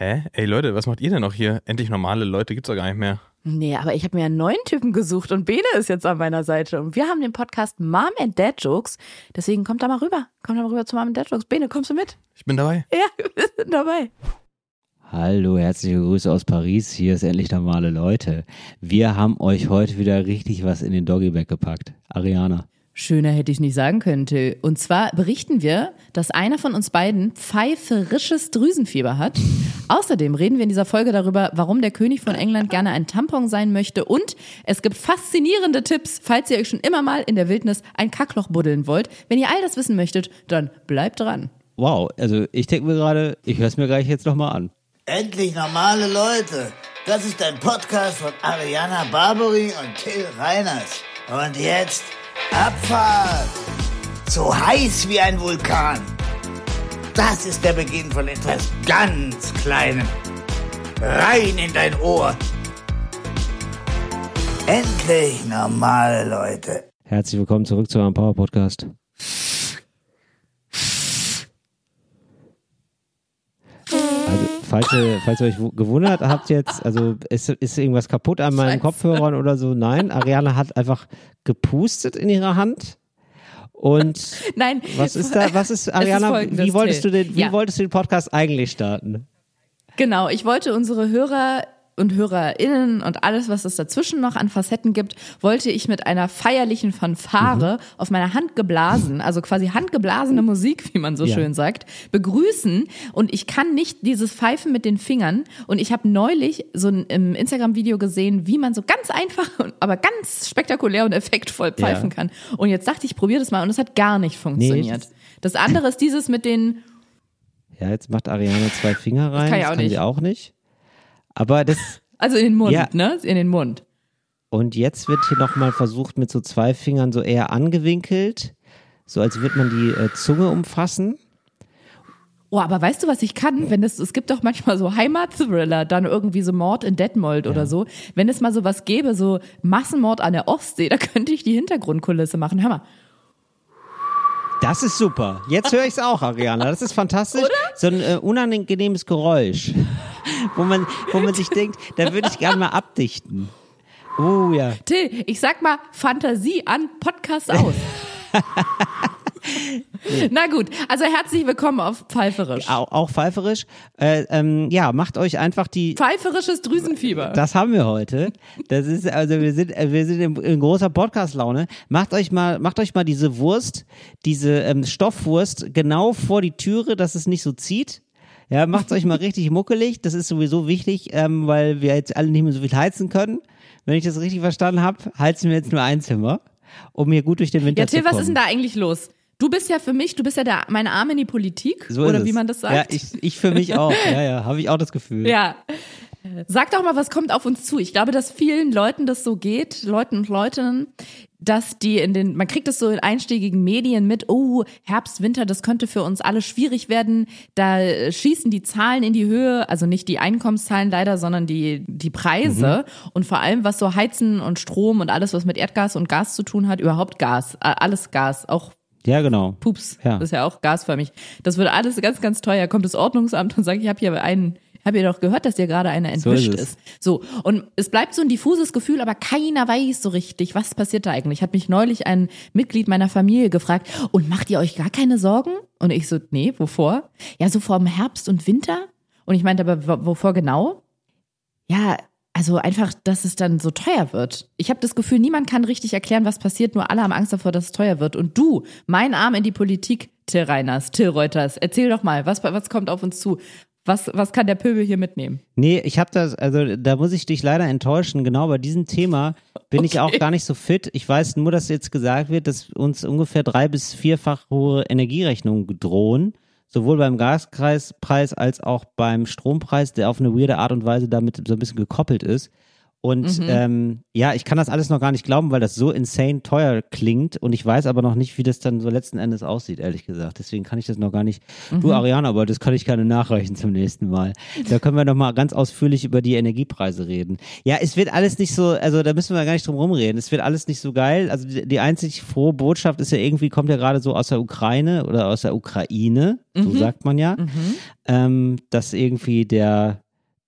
Hä? Ey Leute, was macht ihr denn noch hier? Endlich normale Leute gibt's doch gar nicht mehr. Nee, aber ich habe mir einen neuen Typen gesucht und Bene ist jetzt an meiner Seite. Und wir haben den Podcast Mom and Dad Jokes. Deswegen kommt da mal rüber. Kommt da mal rüber zu Mom and Dad Jokes. Bene, kommst du mit? Ich bin dabei. Ja, wir sind dabei. Hallo, herzliche Grüße aus Paris. Hier ist endlich normale Leute. Wir haben euch heute wieder richtig was in den Doggybag gepackt. Ariana. Schöner hätte ich nicht sagen können, Till. Und zwar berichten wir, dass einer von uns beiden pfeiferisches Drüsenfieber hat. Außerdem reden wir in dieser Folge darüber, warum der König von England gerne ein Tampon sein möchte. Und es gibt faszinierende Tipps, falls ihr euch schon immer mal in der Wildnis ein Kackloch buddeln wollt. Wenn ihr all das wissen möchtet, dann bleibt dran. Wow, also ich denke mir gerade, ich höre es mir gleich jetzt nochmal an. Endlich normale Leute. Das ist ein Podcast von Ariana Barbary und Till Reiners. Und jetzt Abfahrt. So heiß wie ein Vulkan. Das ist der Beginn von etwas ganz Kleinem. Rein in dein Ohr. Endlich normale Leute. Herzlich willkommen zurück zu eurem Power Podcast. Also, falls ihr, falls ihr euch gewundert habt jetzt, also ist, ist irgendwas kaputt an meinen Scheiße. Kopfhörern oder so? Nein, Ariana hat einfach gepustet in ihrer Hand. Und Nein. was ist da, was ist, Ariana, folgendes, wie wolltest du den, wie Ja. wolltest du den Podcast eigentlich starten? Genau, ich wollte unsere Hörer und HörerInnen und alles, was es dazwischen noch an Facetten gibt, wollte ich mit einer feierlichen Fanfare auf meiner Hand geblasen, also quasi handgeblasene Musik, wie man so Ja. schön sagt, begrüßen. Und ich kann nicht dieses Pfeifen mit den Fingern. Und ich habe neulich so ein im Instagram-Video gesehen, wie man so ganz einfach, aber ganz spektakulär und effektvoll pfeifen Ja. kann. Und jetzt dachte ich, probiere das mal und es hat gar nicht funktioniert. das- das andere ist dieses mit den Ja, jetzt macht Ariana zwei Finger rein. kann ich auch kann sie nicht. auch nicht. Aber das, Also in den Mund, Ja. ne? In den Mund. und jetzt wird hier nochmal versucht mit so zwei Fingern so eher angewinkelt, so als würde man die äh, Zunge umfassen. Oh, aber weißt du, was ich kann? Wenn es, es gibt doch manchmal so Heimatthriller, dann irgendwie so Mord in Detmold oder so. Wenn es mal so was gäbe, so Massenmord an der Ostsee, da könnte ich die Hintergrundkulisse machen. Hör mal. Das ist super. Jetzt höre ich es auch, Ariana. Das ist fantastisch. So ein äh, unangenehmes Geräusch, wo man, wo man sich denkt, da würde ich gerne mal abdichten. Oh ja. Till, ich sag mal Fantasie an, Podcast aus. Na gut, also herzlich willkommen auf Pfeiferisch. Auch, auch pfeiferisch. Äh, ähm, ja, macht euch einfach die. Pfeiferisches Drüsenfieber. Das haben wir heute. Das ist also wir sind äh, wir sind in, in großer Podcast Laune. Macht euch mal macht euch mal diese Wurst, diese ähm, Stoffwurst genau vor die Türe, dass es nicht so zieht. Ja, macht euch mal richtig muckelig. Das ist sowieso wichtig, ähm, weil wir jetzt alle nicht mehr so viel heizen können. Wenn ich das richtig verstanden habe, heizen wir jetzt nur ein Zimmer, um hier gut durch den Winter ja, Till, zu was kommen. ist denn da eigentlich los? Du bist ja für mich, du bist ja der, meine Arme in die Politik, so oder ist wie es. man das sagt. Ja, ich, ich für mich auch. Ja, ja, habe ich auch das Gefühl. Ja. Sag doch mal, was kommt auf uns zu? Ich glaube, dass vielen Leuten das so geht, Leuten und Leutinnen, dass die in den, man kriegt es so in einstiegigen Medien mit, oh, Herbst, Winter, das könnte für uns alle schwierig werden. Da schießen die Zahlen in die Höhe, also nicht die Einkommenszahlen leider, sondern die, die Preise. Und vor allem, was so Heizen und Strom und alles, was mit Erdgas und Gas zu tun hat, überhaupt Gas, alles Gas, auch Ja, genau. Pups, Ja. das ist ja auch gasförmig. Das wird alles ganz, ganz teuer. Kommt das Ordnungsamt und sagt, ich habe hier einen, habe ihr doch gehört, dass dir gerade einer So ist entwischt ist. So und es bleibt so ein diffuses Gefühl, aber keiner weiß so richtig, was passiert da eigentlich. Hat mich neulich ein Mitglied meiner Familie gefragt und macht ihr euch gar keine Sorgen? Und ich so, nee, wovor? Ja, so vor dem Herbst und Winter. Und ich meinte aber, wo- wovor genau? Ja, also einfach, dass es dann so teuer wird. Ich habe das Gefühl, niemand kann richtig erklären, was passiert, nur alle haben Angst davor, dass es teuer wird. Und du, mein Arm in die Politik, Till Reiners, Till Reuters, erzähl doch mal, was, was kommt auf uns zu? Was, was kann der Pöbel hier mitnehmen? Nee, ich habe das, also da muss ich dich leider enttäuschen. Genau bei diesem Thema bin ich auch Okay. gar nicht so fit. Ich weiß nur, dass jetzt gesagt wird, dass uns ungefähr drei bis vierfach hohe Energierechnungen drohen. Sowohl beim Gaspreis als auch beim Strompreis, der auf eine weirde Art und Weise damit so ein bisschen gekoppelt ist. Und Mhm. ähm, ja, ich kann das alles noch gar nicht glauben, weil das so insane teuer klingt und ich weiß aber noch nicht, wie das dann so letzten Endes aussieht, ehrlich gesagt. Deswegen kann ich das noch gar nicht. Mhm. Du, Ariana, aber das kann ich gerne nachreichen zum nächsten Mal. Da können wir noch mal ganz ausführlich über die Energiepreise reden. Ja, es wird alles nicht so, also da müssen wir gar nicht drum rumreden. Es wird alles nicht so geil. Also die, die einzig frohe Botschaft ist ja irgendwie, kommt ja gerade so aus der Ukraine oder aus der Ukraine, so sagt man ja, ähm, dass irgendwie der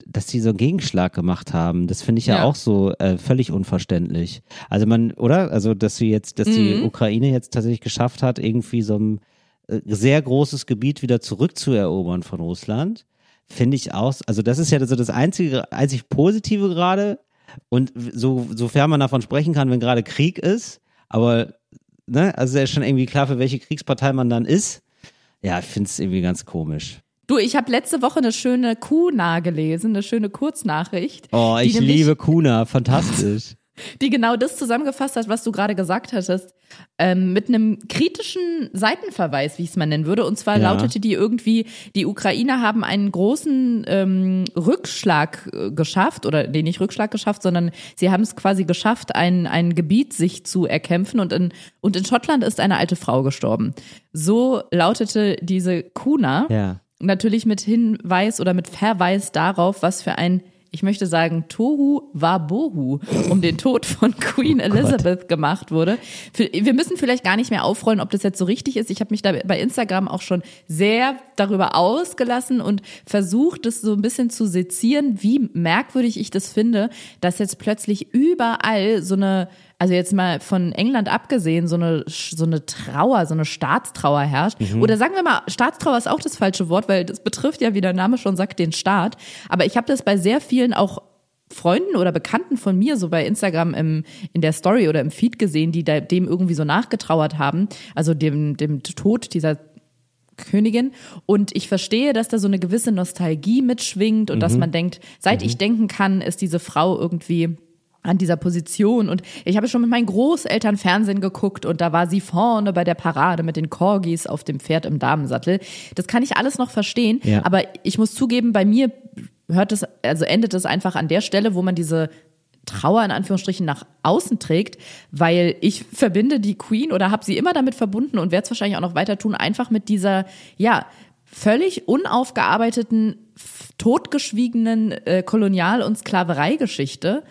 dass die so einen Gegenschlag gemacht haben. Das finde ich ja, Ja. auch so äh, völlig unverständlich. Also man, oder? Also, dass sie jetzt, dass die Mhm. Ukraine jetzt tatsächlich geschafft hat, irgendwie so ein äh, sehr großes Gebiet wieder zurückzuerobern von Russland, finde ich auch, also das ist ja so das einzige, einzig Positive gerade. Und so, sofern man davon sprechen kann, wenn gerade Krieg ist, aber, ne, also ist ja schon irgendwie klar, für welche Kriegspartei man dann ist. Ja, ich finde es irgendwie ganz komisch. Du, ich habe letzte Woche eine schöne Kuna gelesen, eine schöne Kurznachricht. Oh, ich nämlich- liebe Kuna, fantastisch. die genau das zusammengefasst hat, was du gerade gesagt hattest, ähm, mit einem kritischen Seitenverweis, wie ich es mal nennen würde. Und zwar Ja. lautete die irgendwie, die Ukrainer haben einen großen ähm, Rückschlag äh, geschafft, oder nee, nicht Rückschlag geschafft, sondern sie haben es quasi geschafft, ein, ein Gebiet sich zu erkämpfen. Und in, und in Schottland ist eine alte Frau gestorben. So lautete diese Kuna. Ja. Natürlich mit Hinweis oder mit Verweis darauf, was für ein, ich möchte sagen, Tohu Wabohu um den Tod von Queen Elizabeth gemacht wurde. Wir müssen vielleicht gar nicht mehr aufrollen, ob das jetzt so richtig ist. Ich habe mich da bei Instagram auch schon sehr darüber ausgelassen und versucht, das so ein bisschen zu sezieren, wie merkwürdig ich das finde, dass jetzt plötzlich überall so eine also jetzt mal von England abgesehen, so eine, so eine Trauer, so eine Staatstrauer herrscht. Oder sagen wir mal, Staatstrauer ist auch das falsche Wort, weil das betrifft ja, wie der Name schon sagt, den Staat. Aber ich habe das bei sehr vielen auch Freunden oder Bekannten von mir so bei Instagram im, in der Story oder im Feed gesehen, die da, dem irgendwie so nachgetrauert haben. Also dem, dem Tod dieser Königin. Und ich verstehe, dass da so eine gewisse Nostalgie mitschwingt und dass man denkt, seit ich denken kann, ist diese Frau irgendwie an dieser Position und ich habe schon mit meinen Großeltern Fernsehen geguckt und da war sie vorne bei der Parade mit den Corgis auf dem Pferd im Damensattel. Das kann ich alles noch verstehen, Ja. aber ich muss zugeben, bei mir hört es, also endet es einfach an der Stelle, wo man diese Trauer in Anführungsstrichen nach außen trägt, weil ich verbinde die Queen oder habe sie immer damit verbunden und werde es wahrscheinlich auch noch weiter tun, einfach mit dieser, ja, völlig unaufgearbeiteten, totgeschwiegenen äh, Kolonial- und Sklavereigeschichte.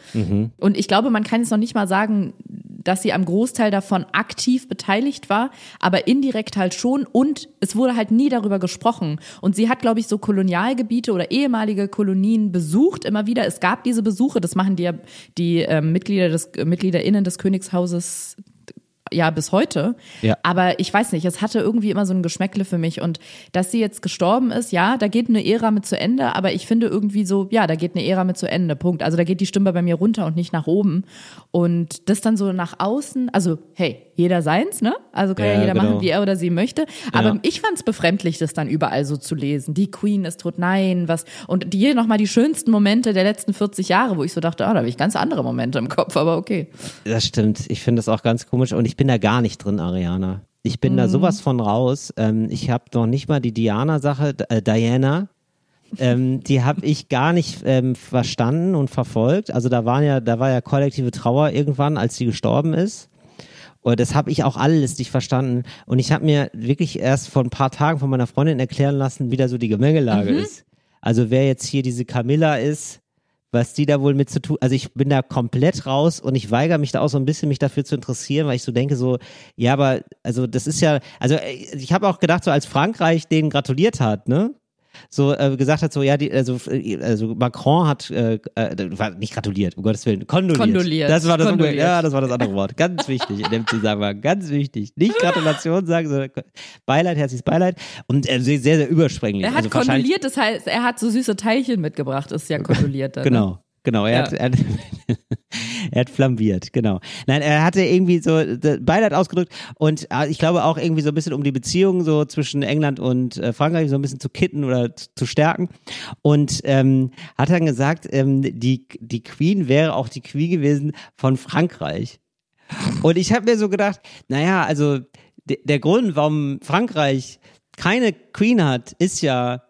Und ich glaube, man kann jetzt noch nicht mal sagen, dass sie am Großteil davon aktiv beteiligt war, aber indirekt halt schon und es wurde halt nie darüber gesprochen. Und sie hat, glaube ich, so Kolonialgebiete oder ehemalige Kolonien besucht immer wieder. Es gab diese Besuche, das machen die, ja- die ähm, Mitglieder des äh, MitgliederInnen des Königshauses ja bis heute. Ja. Aber ich weiß nicht, es hatte irgendwie immer so ein Geschmäckle für mich. Und dass sie jetzt gestorben ist, ja, da geht eine Ära mit zu Ende, aber ich finde irgendwie so, ja, da geht eine Ära mit zu Ende. Punkt. Also da geht die Stimme bei mir runter und nicht nach oben. Und das dann so nach außen, also hey, jeder seins, ne? Also kann ja, Ja, jeder genau. machen, wie er oder sie möchte. Aber Ja. ich fand es befremdlich, das dann überall so zu lesen. Die Queen ist tot, nein, was. Und die nochmal die schönsten Momente der letzten 40 Jahre, wo ich so dachte, ah, da habe ich ganz andere Momente im Kopf, aber okay. Das stimmt. Ich finde das auch ganz komisch und ich bin da gar nicht drin, Ariana. Ich bin da sowas von raus. Ähm, ich habe noch nicht mal die Diana-Sache, äh, Diana, ähm, die habe ich gar nicht ähm, verstanden und verfolgt. Also da waren ja, da war ja kollektive Trauer irgendwann, als sie gestorben ist. Und das habe ich auch alles nicht verstanden. Und ich habe mir wirklich erst vor ein paar Tagen von meiner Freundin erklären lassen, wie da so die Gemengelage ist. Also wer jetzt hier diese Camilla ist, was die da wohl mit zu tun, also ich bin da komplett raus und ich weigere mich da auch so ein bisschen, mich dafür zu interessieren, weil ich so denke so, ja, aber also das ist ja, also äh, ich habe auch gedacht, so als Frankreich denen gratuliert hat, ne? So äh, gesagt hat, so ja, die, also, äh, also Macron hat äh, äh, nicht gratuliert, um Gottes Willen, kondoliert. Kondoliert. Das war das, Kondoliert. ja, das war das andere Wort. Ganz wichtig in dem Zusammenhang, ganz wichtig. Nicht Gratulation sagen, sondern Beileid, herzliches Beileid und äh, sehr, sehr, übersprenglich. Er hat also kondoliert, das heißt, er hat so süße Teilchen mitgebracht, ist ja kondoliert. Dann, ne? Genau, genau. Er, Ja. hat, er, er hat flambiert, genau. Nein, er hatte irgendwie so Beileid ausgedrückt und äh, ich glaube auch irgendwie so ein bisschen um die Beziehung so zwischen England und äh, Frankreich so ein bisschen zu kitten oder zu, stärken. Und ähm, hat dann gesagt, ähm, die, die Queen wäre auch die Queen gewesen von Frankreich. Und ich habe mir so gedacht, naja, also de- der Grund, warum Frankreich keine Queen hat, ist ja,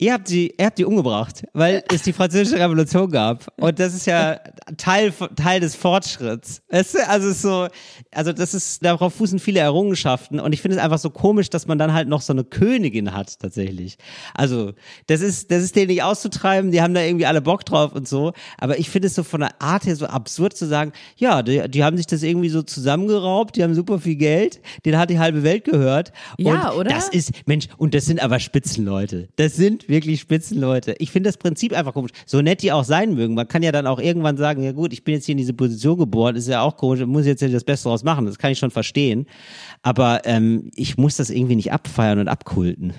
Ihr habt sie, ihr habt die umgebracht, weil es die französische Revolution gab. Und das ist ja Teil, Teil des Fortschritts. Weißt du? Also ist so, also das ist, darauf fußen viele Errungenschaften. Und ich finde es einfach so komisch, dass man dann halt noch so eine Königin hat, tatsächlich. Also, das ist, das ist denen nicht auszutreiben, die haben da irgendwie alle Bock drauf und so. Aber ich finde es so von der Art her so absurd zu sagen, ja, die, die haben sich das irgendwie so zusammengeraubt, die haben super viel Geld, denen hat die halbe Welt gehört. Ja, und oder? Das ist, Mensch, und das sind aber Spitzenleute. Das sind wirklich Spitzenleute. Ich finde das Prinzip einfach komisch. So nett die auch sein mögen. Man kann ja dann auch irgendwann sagen, ja gut, ich bin jetzt hier in diese Position geboren, ist ja auch komisch, muss jetzt ja das Beste draus machen. Das kann ich schon verstehen. Aber ähm, ich muss das irgendwie nicht abfeiern und abkulten.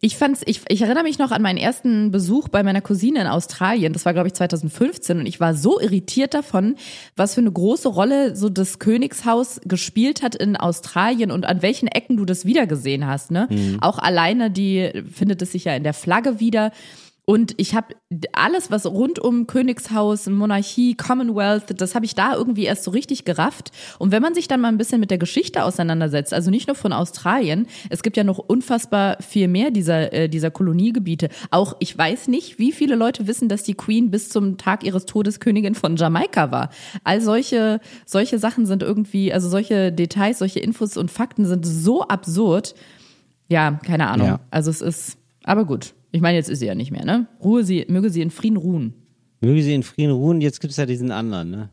Ich fand's, ich, ich erinnere mich noch an meinen ersten Besuch bei meiner Cousine in Australien. Das war, glaube ich, 2015 und ich war so irritiert davon, was für eine große Rolle so das Königshaus gespielt hat in Australien und an welchen Ecken du das wiedergesehen hast. Ne? Auch alleine die findet es sich ja in der Flagge wieder. Und ich habe alles, was rund um Königshaus, Monarchie, Commonwealth, das habe ich da irgendwie erst so richtig gerafft. Und wenn man sich dann mal ein bisschen mit der Geschichte auseinandersetzt, also nicht nur von Australien, es gibt ja noch unfassbar viel mehr dieser, äh, dieser Koloniegebiete. Auch ich weiß nicht, wie viele Leute wissen, dass die Queen bis zum Tag ihres Todes Königin von Jamaika war. All solche, solche Sachen sind irgendwie, also solche Details, solche Infos und Fakten sind so absurd. Ja, keine Ahnung. Ja. Also es ist, aber gut. Ich meine, jetzt ist sie ja nicht mehr, ne? Ruhe sie, möge sie in Frieden ruhen. Möge sie in Frieden ruhen, jetzt gibt's ja diesen anderen, ne?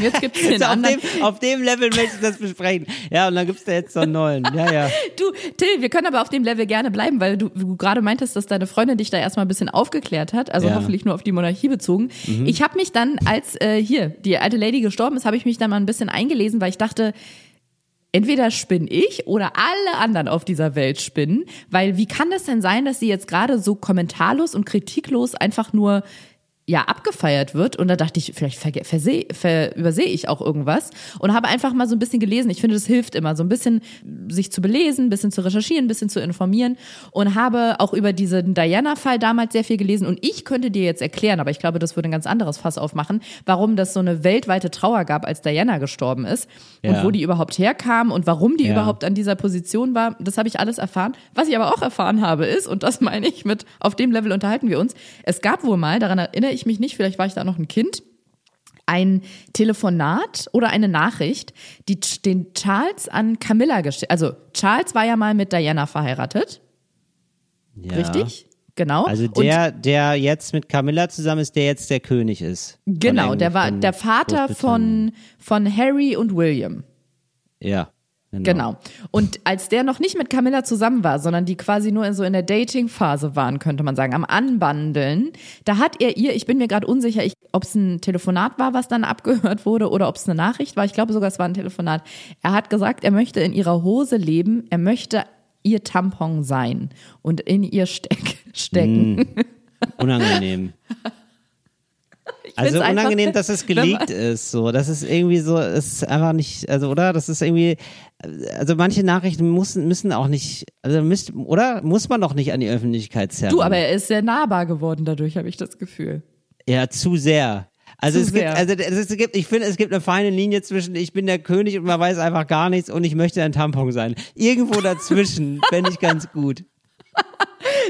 Jetzt gibt's den Also auf, anderen. dem, auf dem Level möchte ich das besprechen. Ja, und dann gibt's da jetzt so einen neuen. Ja, ja. Du, Till, wir können aber auf dem Level gerne bleiben, weil du, du gerade meintest, dass deine Freundin dich da erstmal ein bisschen aufgeklärt hat, also Ja. hoffentlich nur auf die Monarchie bezogen. Ich habe mich dann, als äh, hier die alte Lady gestorben ist, habe ich mich dann mal ein bisschen eingelesen, weil ich dachte, entweder spinne ich oder alle anderen auf dieser Welt spinnen, weil wie kann das denn sein, dass sie jetzt gerade so kommentarlos und kritiklos einfach nur ja abgefeiert wird und da dachte ich, vielleicht ver, übersehe ich auch irgendwas und habe einfach mal so ein bisschen gelesen. Ich finde, das hilft immer, so ein bisschen sich zu belesen, ein bisschen zu recherchieren, ein bisschen zu informieren und habe auch über diesen Diana-Fall damals sehr viel gelesen und ich könnte dir jetzt erklären, aber ich glaube, das würde ein ganz anderes Fass aufmachen, warum das so eine weltweite Trauer gab, als Diana gestorben ist und Ja. wo die überhaupt herkam und warum die Ja. überhaupt an dieser Position war. Das habe ich alles erfahren. Was ich aber auch erfahren habe ist, und das meine ich mit, auf dem Level unterhalten wir uns, es gab wohl mal, daran erinnere ich mich nicht, vielleicht war ich da noch ein Kind, ein Telefonat oder eine Nachricht, die den Charles an Camilla gestellt. Also Charles war ja mal mit Diana verheiratet, ja. richtig? Genau. Also Und der, der jetzt mit Camilla zusammen ist, der jetzt der König ist. Genau, der war der Vater von, von Harry und William. Ja. Genau. Und als der noch nicht mit Camilla zusammen war, sondern die quasi nur in so in der Dating-Phase waren, könnte man sagen, am Anbandeln, da hat er ihr, ich bin mir gerade unsicher, ob es ein Telefonat war, was dann abgehört wurde, oder ob es eine Nachricht war. Ich glaube sogar, es war ein Telefonat. Er hat gesagt, er möchte in ihrer Hose leben, er möchte ihr Tampon sein und in ihr steck, stecken. Unangenehm. Also unangenehm, dass es gelegt ist, so. Das ist irgendwie so, ist einfach nicht, also, oder? Das ist irgendwie, also manche Nachrichten müssen, müssen auch nicht, also müsst, oder? Muss man doch nicht an die Öffentlichkeit zerren. Du, aber er ist sehr nahbar geworden dadurch, habe ich das Gefühl. Ja, zu sehr. Also Zu es gibt, sehr. also es gibt, ich finde, es gibt eine feine Linie zwischen ich bin der König und man weiß einfach gar nichts und ich möchte ein Tampon sein. Irgendwo dazwischen fände ich ganz gut.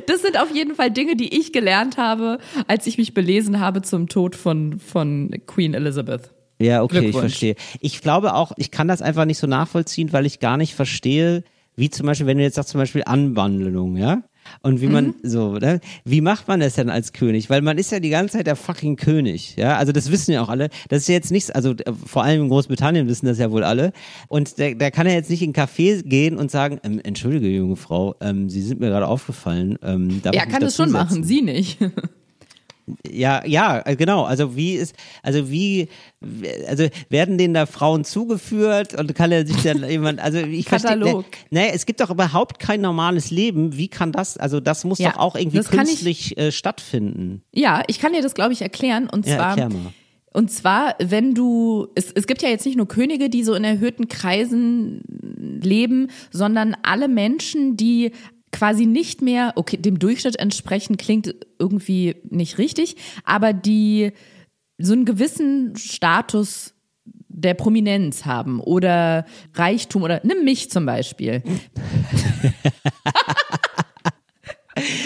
Das sind auf jeden Fall Dinge, die ich gelernt habe, als ich mich belesen habe zum Tod von, von Queen Elizabeth. Ja, okay, ich verstehe. Ich glaube auch, ich kann das einfach nicht so nachvollziehen, weil ich gar nicht verstehe, wie zum Beispiel, wenn du jetzt sagst, zum Beispiel Anwandlung, ja? Und wie Mhm. man so, ne? Wie macht man das denn als König? Weil man ist ja die ganze Zeit der fucking König, ja? Also das wissen ja auch alle. Das ist ja jetzt nichts, also äh, vor allem in Großbritannien wissen das ja wohl alle. Und der, der kann ja jetzt nicht in einen Café gehen und sagen, ähm, entschuldige, junge Frau, ähm, Sie sind mir gerade aufgefallen. Ähm, darf Er kann das schon dazusetzen?" machen, sie nicht. Ja, ja, äh, genau. Also wie ist, also wie, also werden denen da Frauen zugeführt und kann er sich dann jemand, also ich verstehe, ne, Katalog. ne, es gibt doch überhaupt kein normales Leben. Wie kann das, also das muss Ja, doch auch irgendwie kann ich- künstlich äh, stattfinden. Ja, ich kann dir das, glaube ich, erklären. Und Ja, zwar, erklär mal. und zwar, wenn du, es, es gibt ja jetzt nicht nur Könige, die so in erhöhten Kreisen leben, sondern alle Menschen, die quasi nicht mehr, okay, dem Durchschnitt entsprechen klingt irgendwie nicht richtig, aber die so einen gewissen Status der Prominenz haben oder Reichtum oder nimm mich zum Beispiel.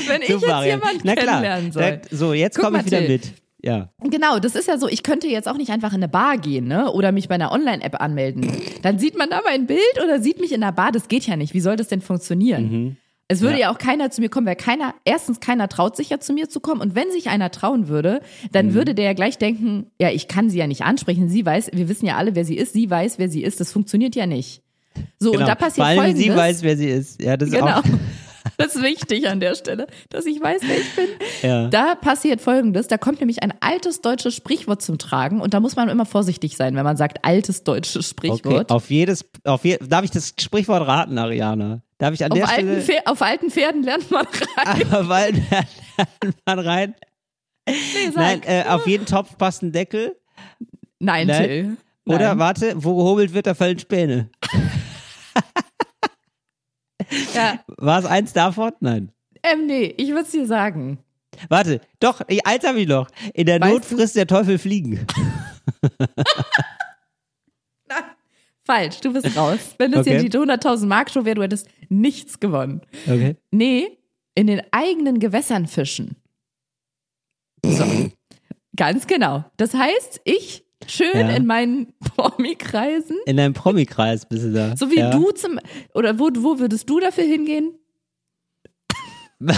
Wenn ich Super, jetzt jemanden Na kennenlernen soll. Da, so, jetzt komme ich wieder Till. mit. Ja. Genau, das ist ja so, ich könnte jetzt auch nicht einfach in eine Bar gehen, ne? Oder mich bei einer Online-App anmelden. Dann sieht man da mein Bild oder sieht mich in der Bar. Das geht ja nicht. Wie soll das denn funktionieren? Es würde Ja. ja. auch keiner zu mir kommen, weil keiner, erstens keiner traut sich ja zu mir zu kommen. Und wenn sich einer trauen würde, dann würde der ja gleich denken, ja, ich kann sie ja nicht ansprechen. Sie weiß, wir wissen ja alle, wer sie ist. Sie weiß, wer sie ist. Das funktioniert ja nicht. So, Genau. und da passiert allem, Folgendes. sie weiß, wer sie ist. Ja, das ist Genau. auch. Das ist wichtig an der Stelle, dass ich weiß, wer ich bin. Ja. Da passiert Folgendes, da kommt nämlich ein altes deutsches Sprichwort zum Tragen und da muss man immer vorsichtig sein, wenn man sagt altes deutsches Okay, Sprichwort. auf jedes, auf je, darf ich das Sprichwort raten, Ariana? Darf ich an auf, der alten Stelle Pfer- auf alten Pferden lernt man rein. Aber weil man rein. Nee. Nein, äh, auf jeden Topf passt ein Deckel. Nein, Nein. Till. Oder Nein. warte, wo gehobelt wird, da fallen Späne. Ja, War es eins davon? Nein. ähm, nee, ich würde es dir sagen. Warte, doch, ich, eins habe ich noch. In der Weißt Not du- frisst der Teufel Fliegen. Falsch, du bist raus. Wenn das Okay. hier die 100.000 Mark Show wäre, du hättest nichts gewonnen. Okay. Nee, in den eigenen Gewässern fischen. So. Ganz genau. Das heißt, ich schön Ja. in meinen Promi-Kreisen, In deinem Promi-Kreis bist du da. so wie ja. du zum, oder wo, wo würdest du dafür hingehen?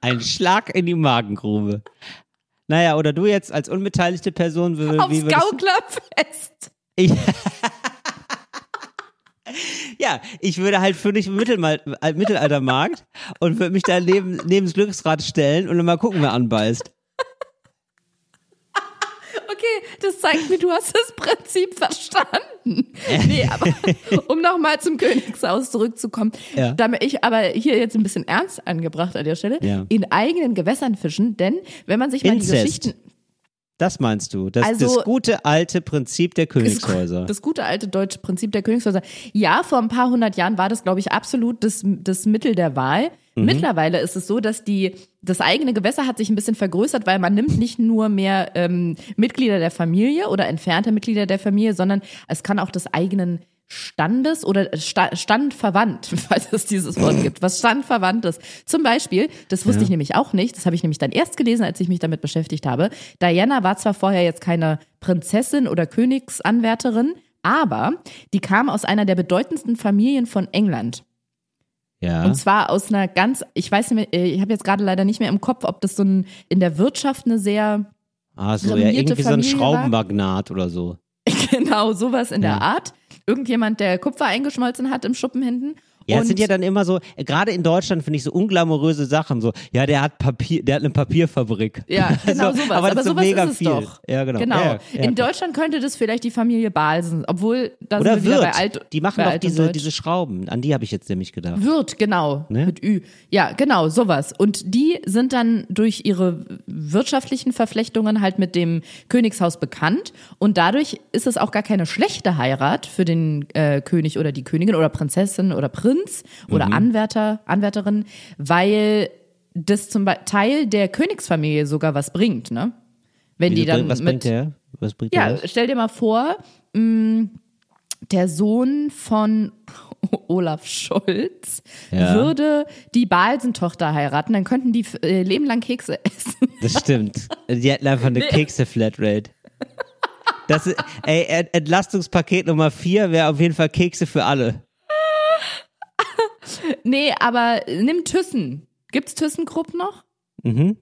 Ein Schlag in die Magengrube. Naja, oder du jetzt als unbeteiligte Person, wie, Aufs Gauklerfest. Ich, ja, ich würde halt für dich im Mittelmal, äh, Mittelaltermarkt und würde mich da neben, neben das Glücksrad stellen und dann mal gucken, wer anbeißt. Okay, das zeigt mir, du hast das Prinzip verstanden. Nee, aber um nochmal zum Königshaus zurückzukommen, Ja. damit ich aber hier jetzt ein bisschen ernst angebracht an der Stelle, Ja. in eigenen Gewässern fischen, denn wenn man sich mal die Inzest. Geschichten, Das meinst du? Das, Also- das gute alte Prinzip der Königshäuser. Das gute alte deutsche Prinzip der Königshäuser. Ja, vor ein paar hundert Jahren war das, glaube ich, absolut das, das Mittel der Wahl. Mhm. Mittlerweile ist es so, dass die, das eigene Gewässer hat sich ein bisschen vergrößert, weil man nimmt nicht nur mehr ähm, Mitglieder der Familie oder entfernte Mitglieder der Familie, sondern es kann auch des eigenen Standes oder Sta Standverwandt, falls es dieses Wort gibt, was Standverwandt ist. Zum Beispiel, das wusste ich nämlich auch nicht, das habe ich nämlich dann erst gelesen, als ich mich damit beschäftigt habe. Diana war zwar vorher jetzt keine Prinzessin oder Königsanwärterin, aber die kam aus einer der bedeutendsten Familien von England. ja. Und zwar aus einer ganz, ich weiß nicht mehr, äh, ich habe jetzt gerade leider nicht mehr im Kopf, ob das so ein, in der Wirtschaft eine sehr, Ah, so, ja, irgendwie so ein Familie war. Schraubenmagnat oder so. genau sowas in Ja. der Art. Irgendjemand, der Kupfer eingeschmolzen hat im Schuppen hinten. Ja, es sind ja dann immer so, äh, gerade in Deutschland finde ich so unglamouröse Sachen, so, ja, der hat Papier, der hat eine Papierfabrik. Ja, genau Also, sowas. Aber, Aber, das ist so sowas mega ist es viel. doch. Ja, genau. Genau. Ja, ja, In. Deutschland könnte das vielleicht die Familie Balsen, obwohl da Oder sind wir wieder Wirt. bei alt. die machen doch diese, diese Schrauben. An die habe ich jetzt nämlich gedacht. Wirt, genau, Ne? mit Ü. Ja, genau, sowas. Und die sind dann durch ihre wirtschaftlichen Verflechtungen halt mit dem Königshaus bekannt. Und dadurch ist es auch gar keine schlechte Heirat für den äh, König oder die Königin oder Prinzessin oder Prinz oder Mhm. Anwärter, Anwärterin, weil das zum Teil der Königsfamilie sogar was bringt, ne? Wenn die Wieso dann bringt- was mit, bringt der? Was bringt ja, der? stell dir mal vor, mh, der Sohn von Olaf Scholz Ja. würde die Balsen-Tochter heiraten, dann könnten die äh, Leben lang Kekse essen. Das stimmt. Die hatten einfach eine Kekse-Flatrate. Das ist, ey, Ent- Entlastungspaket Nummer vier wäre auf jeden Fall Kekse für alle. Nee, aber nimm Thyssen. Gibt's ThyssenKrupp noch? Mhm.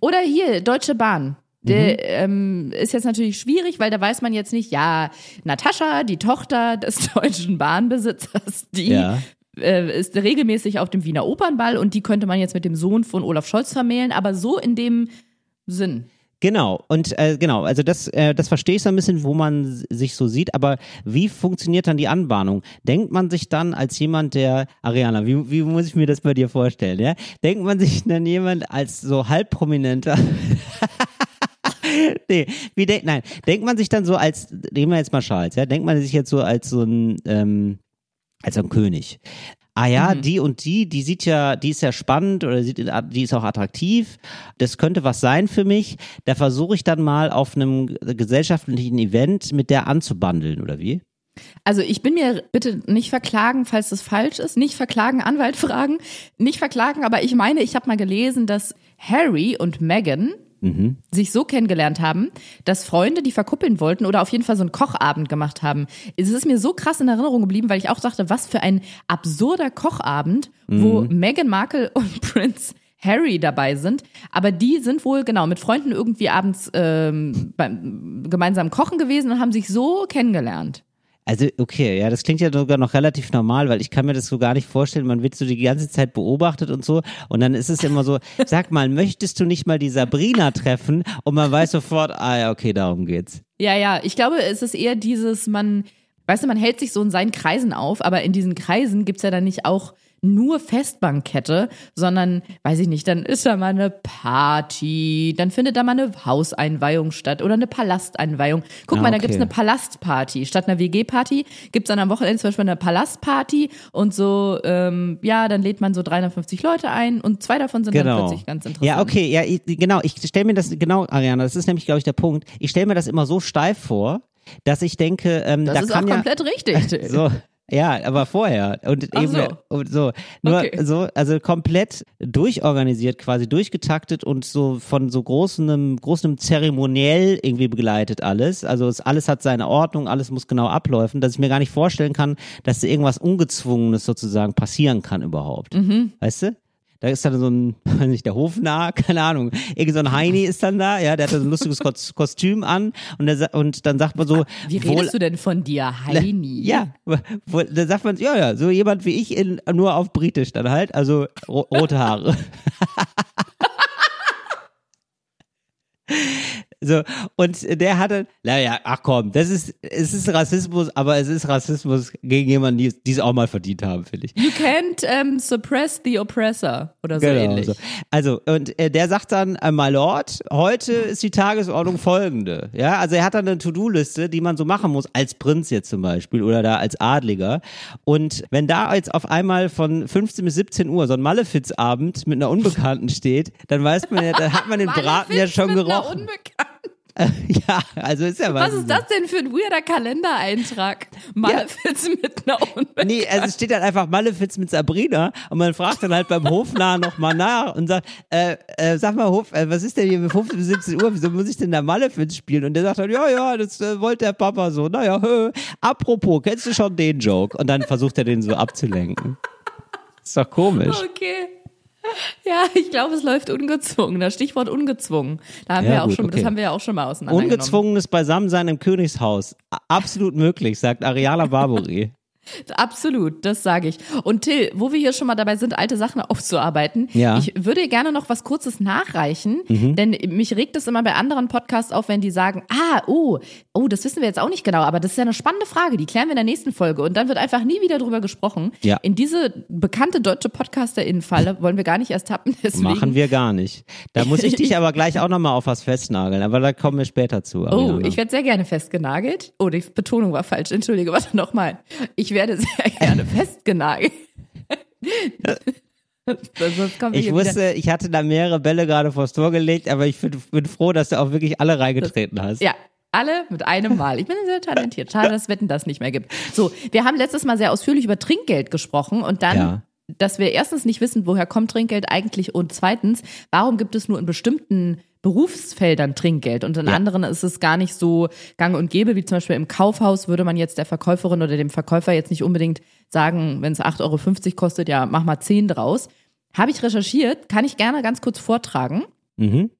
Oder hier, Deutsche Bahn. Der, ähm, ist jetzt natürlich schwierig, weil da weiß man jetzt nicht, ja, Natascha, die Tochter des deutschen Bahnbesitzers, die Ja. äh, ist regelmäßig auf dem Wiener Opernball und die könnte man jetzt mit dem Sohn von Olaf Scholz vermählen, aber so in dem Sinn. Genau, und äh, genau, also das, äh, das verstehe ich so ein bisschen, wo man sich so sieht, aber wie funktioniert dann die Anbahnung? Denkt man sich dann als jemand, der, Ariana, wie, wie muss ich mir das bei dir vorstellen, ja? Denkt man sich dann jemand als so halbprominenter, nee, wie denkt, nein, denkt man sich dann so als, nehmen wir jetzt mal Charles, ja, denkt man sich jetzt so als so ein, ähm, als so ein König. Ah ja, die und die, die sieht ja, die ist ja spannend oder die ist auch attraktiv. Das könnte was sein für mich. Da versuche ich dann mal auf einem gesellschaftlichen Event mit der anzubandeln, oder wie? Also ich bin mir bitte nicht verklagen, falls das falsch ist. Nicht verklagen, Anwalt fragen. Nicht verklagen, aber ich meine, ich habe mal gelesen, dass Harry und Meghan sich so kennengelernt haben, dass Freunde, die verkuppeln wollten oder auf jeden Fall so einen Kochabend gemacht haben. Es ist mir so krass in Erinnerung geblieben, weil ich auch dachte, was für ein absurder Kochabend, wo Meghan Markle und Prince Harry dabei sind. Aber die sind wohl genau mit Freunden irgendwie abends ähm, beim gemeinsamen Kochen gewesen und haben sich so kennengelernt. Also, okay, ja, das klingt ja sogar noch relativ normal, weil ich kann mir das so gar nicht vorstellen. Man wird so die ganze Zeit beobachtet und so. Und dann ist es immer so, sag mal, möchtest du nicht mal die Sabrina treffen? Und man weiß sofort, ah ja, okay, darum geht's. Ja, ja, ich glaube, es ist eher dieses, man, weißt du, man hält sich so in seinen Kreisen auf, aber in diesen Kreisen gibt's ja dann nicht auch nur Festbankkette, sondern, weiß ich nicht, dann ist da mal eine Party, dann findet da mal eine Hauseinweihung statt oder eine Palasteinweihung. Guck Ah, mal, da okay. gibt's eine Palastparty. Statt einer WG-Party gibt's dann am Wochenende zum Beispiel eine Palastparty und so, ähm, ja, dann lädt man so 350 Leute ein und zwei davon sind dann Genau. plötzlich ganz interessant. Ja, okay, ja, ich, genau. Ich stelle mir das, genau, Ariana, das ist nämlich, glaube ich, der Punkt. Ich stelle mir das immer so steif vor, dass ich denke, ähm, Das da ist kann auch ja, komplett richtig. So. Ja, aber vorher und Ach eben so. und so nur Okay. so also komplett durchorganisiert quasi durchgetaktet und so von so großem großem Zeremoniell irgendwie begleitet alles also es alles hat seine Ordnung alles muss genau abläufen dass ich mir gar nicht vorstellen kann dass da irgendwas ungezwungenes sozusagen passieren kann überhaupt Mhm. weißt du da ist dann so ein, weiß nicht, der Hofnarr, keine Ahnung, irgend so ein Heini ist dann da, ja, der hat so ein lustiges Kos- Kostüm an und, der, und dann sagt man so, Wie wohl, redest du denn von dir, Heini? ja, wo, da sagt man, ja, ja, so jemand wie ich, in, nur auf Britisch dann halt, also ro rote Haare. So, und der hatte, naja, ach komm, das ist, es ist Rassismus, aber es ist Rassismus gegen jemanden, die die es auch mal verdient haben, finde ich. You can't ähm, suppress the oppressor oder so Genau, ähnlich. so. Also, und äh, der sagt dann, äh, my Lord, heute ist die Tagesordnung folgende. Ja, also er hat dann eine To-Do-Liste, die man so machen muss, als Prinz jetzt zum Beispiel oder da als Adliger. Und wenn da jetzt auf einmal von 15 bis 17 Uhr so ein Malefizabend mit einer Unbekannten steht, dann weiß man ja, dann hat man den Braten ja schon gerochen. Unbekannten. Ja, also ist ja Was so. ist das denn für ein weirder Kalendereintrag? Malefiz mit einer Unbekannten. Nee, also es steht dann einfach Malefiz mit Sabrina und man fragt dann halt beim Hofnarr nochmal nach und sagt, äh, äh, sag mal Hof, äh, was ist denn hier mit 15 bis 17 Uhr, wieso muss ich denn da Malefiz spielen? Und der sagt dann, ja, ja, das äh, wollte der Papa so. Naja, hö. apropos, kennst du schon den Joke? Und dann versucht er den so abzulenken. Ist doch komisch. Okay. Ja, ich glaube, es läuft ungezwungen. Das Stichwort ungezwungen. Da haben Ja, wir auch gut, schon, okay. das haben wir ja auch schon mal auseinandergenommen. Ungezwungenes Beisammensein im Königshaus. Absolut möglich, sagt Ariala Barbary. Absolut, das sage ich. Und Till, wo wir hier schon mal dabei sind, alte Sachen aufzuarbeiten, Ja. Mhm. ich würde gerne noch was Kurzes nachreichen, denn mich regt es immer bei anderen Podcasts auf, wenn die sagen, ah, oh, oh, das wissen wir jetzt auch nicht genau, aber das ist ja eine spannende Frage, die klären wir in der nächsten Folge und dann wird einfach nie wieder drüber gesprochen. Ja. In diese bekannte deutsche Podcasterin-Falle wollen wir gar nicht erst tappen, deswegen. Machen wir gar nicht. Da muss ich dich aber gleich auch nochmal auf was festnageln, aber da kommen wir später zu. Oh, Ariana. ich werde sehr gerne festgenagelt. Oh, die Betonung war falsch. Entschuldige, warte nochmal. Ich werde sehr gerne festgenagelt. Ich hier wieder- wusste, ich hatte da mehrere Bälle gerade vors Tor gelegt, aber ich bin, bin froh, dass du auch wirklich alle reingetreten hast. Ja, alle mit einem Mal. Ich bin sehr talentiert. Schade, dass es Wetten das nicht mehr gibt. So, wir haben letztes Mal sehr ausführlich über Trinkgeld gesprochen und dann, Ja. Dass wir erstens nicht wissen, woher kommt Trinkgeld eigentlich und zweitens, warum gibt es nur in bestimmten Berufsfeldern Trinkgeld und in Ja. anderen ist es gar nicht so gang und gäbe, wie zum Beispiel im Kaufhaus würde man jetzt der Verkäuferin oder dem Verkäufer jetzt nicht unbedingt sagen, wenn es 8,50 Euro kostet, ja, mach mal 10 draus. Habe ich recherchiert, kann ich gerne ganz kurz vortragen. Mhm.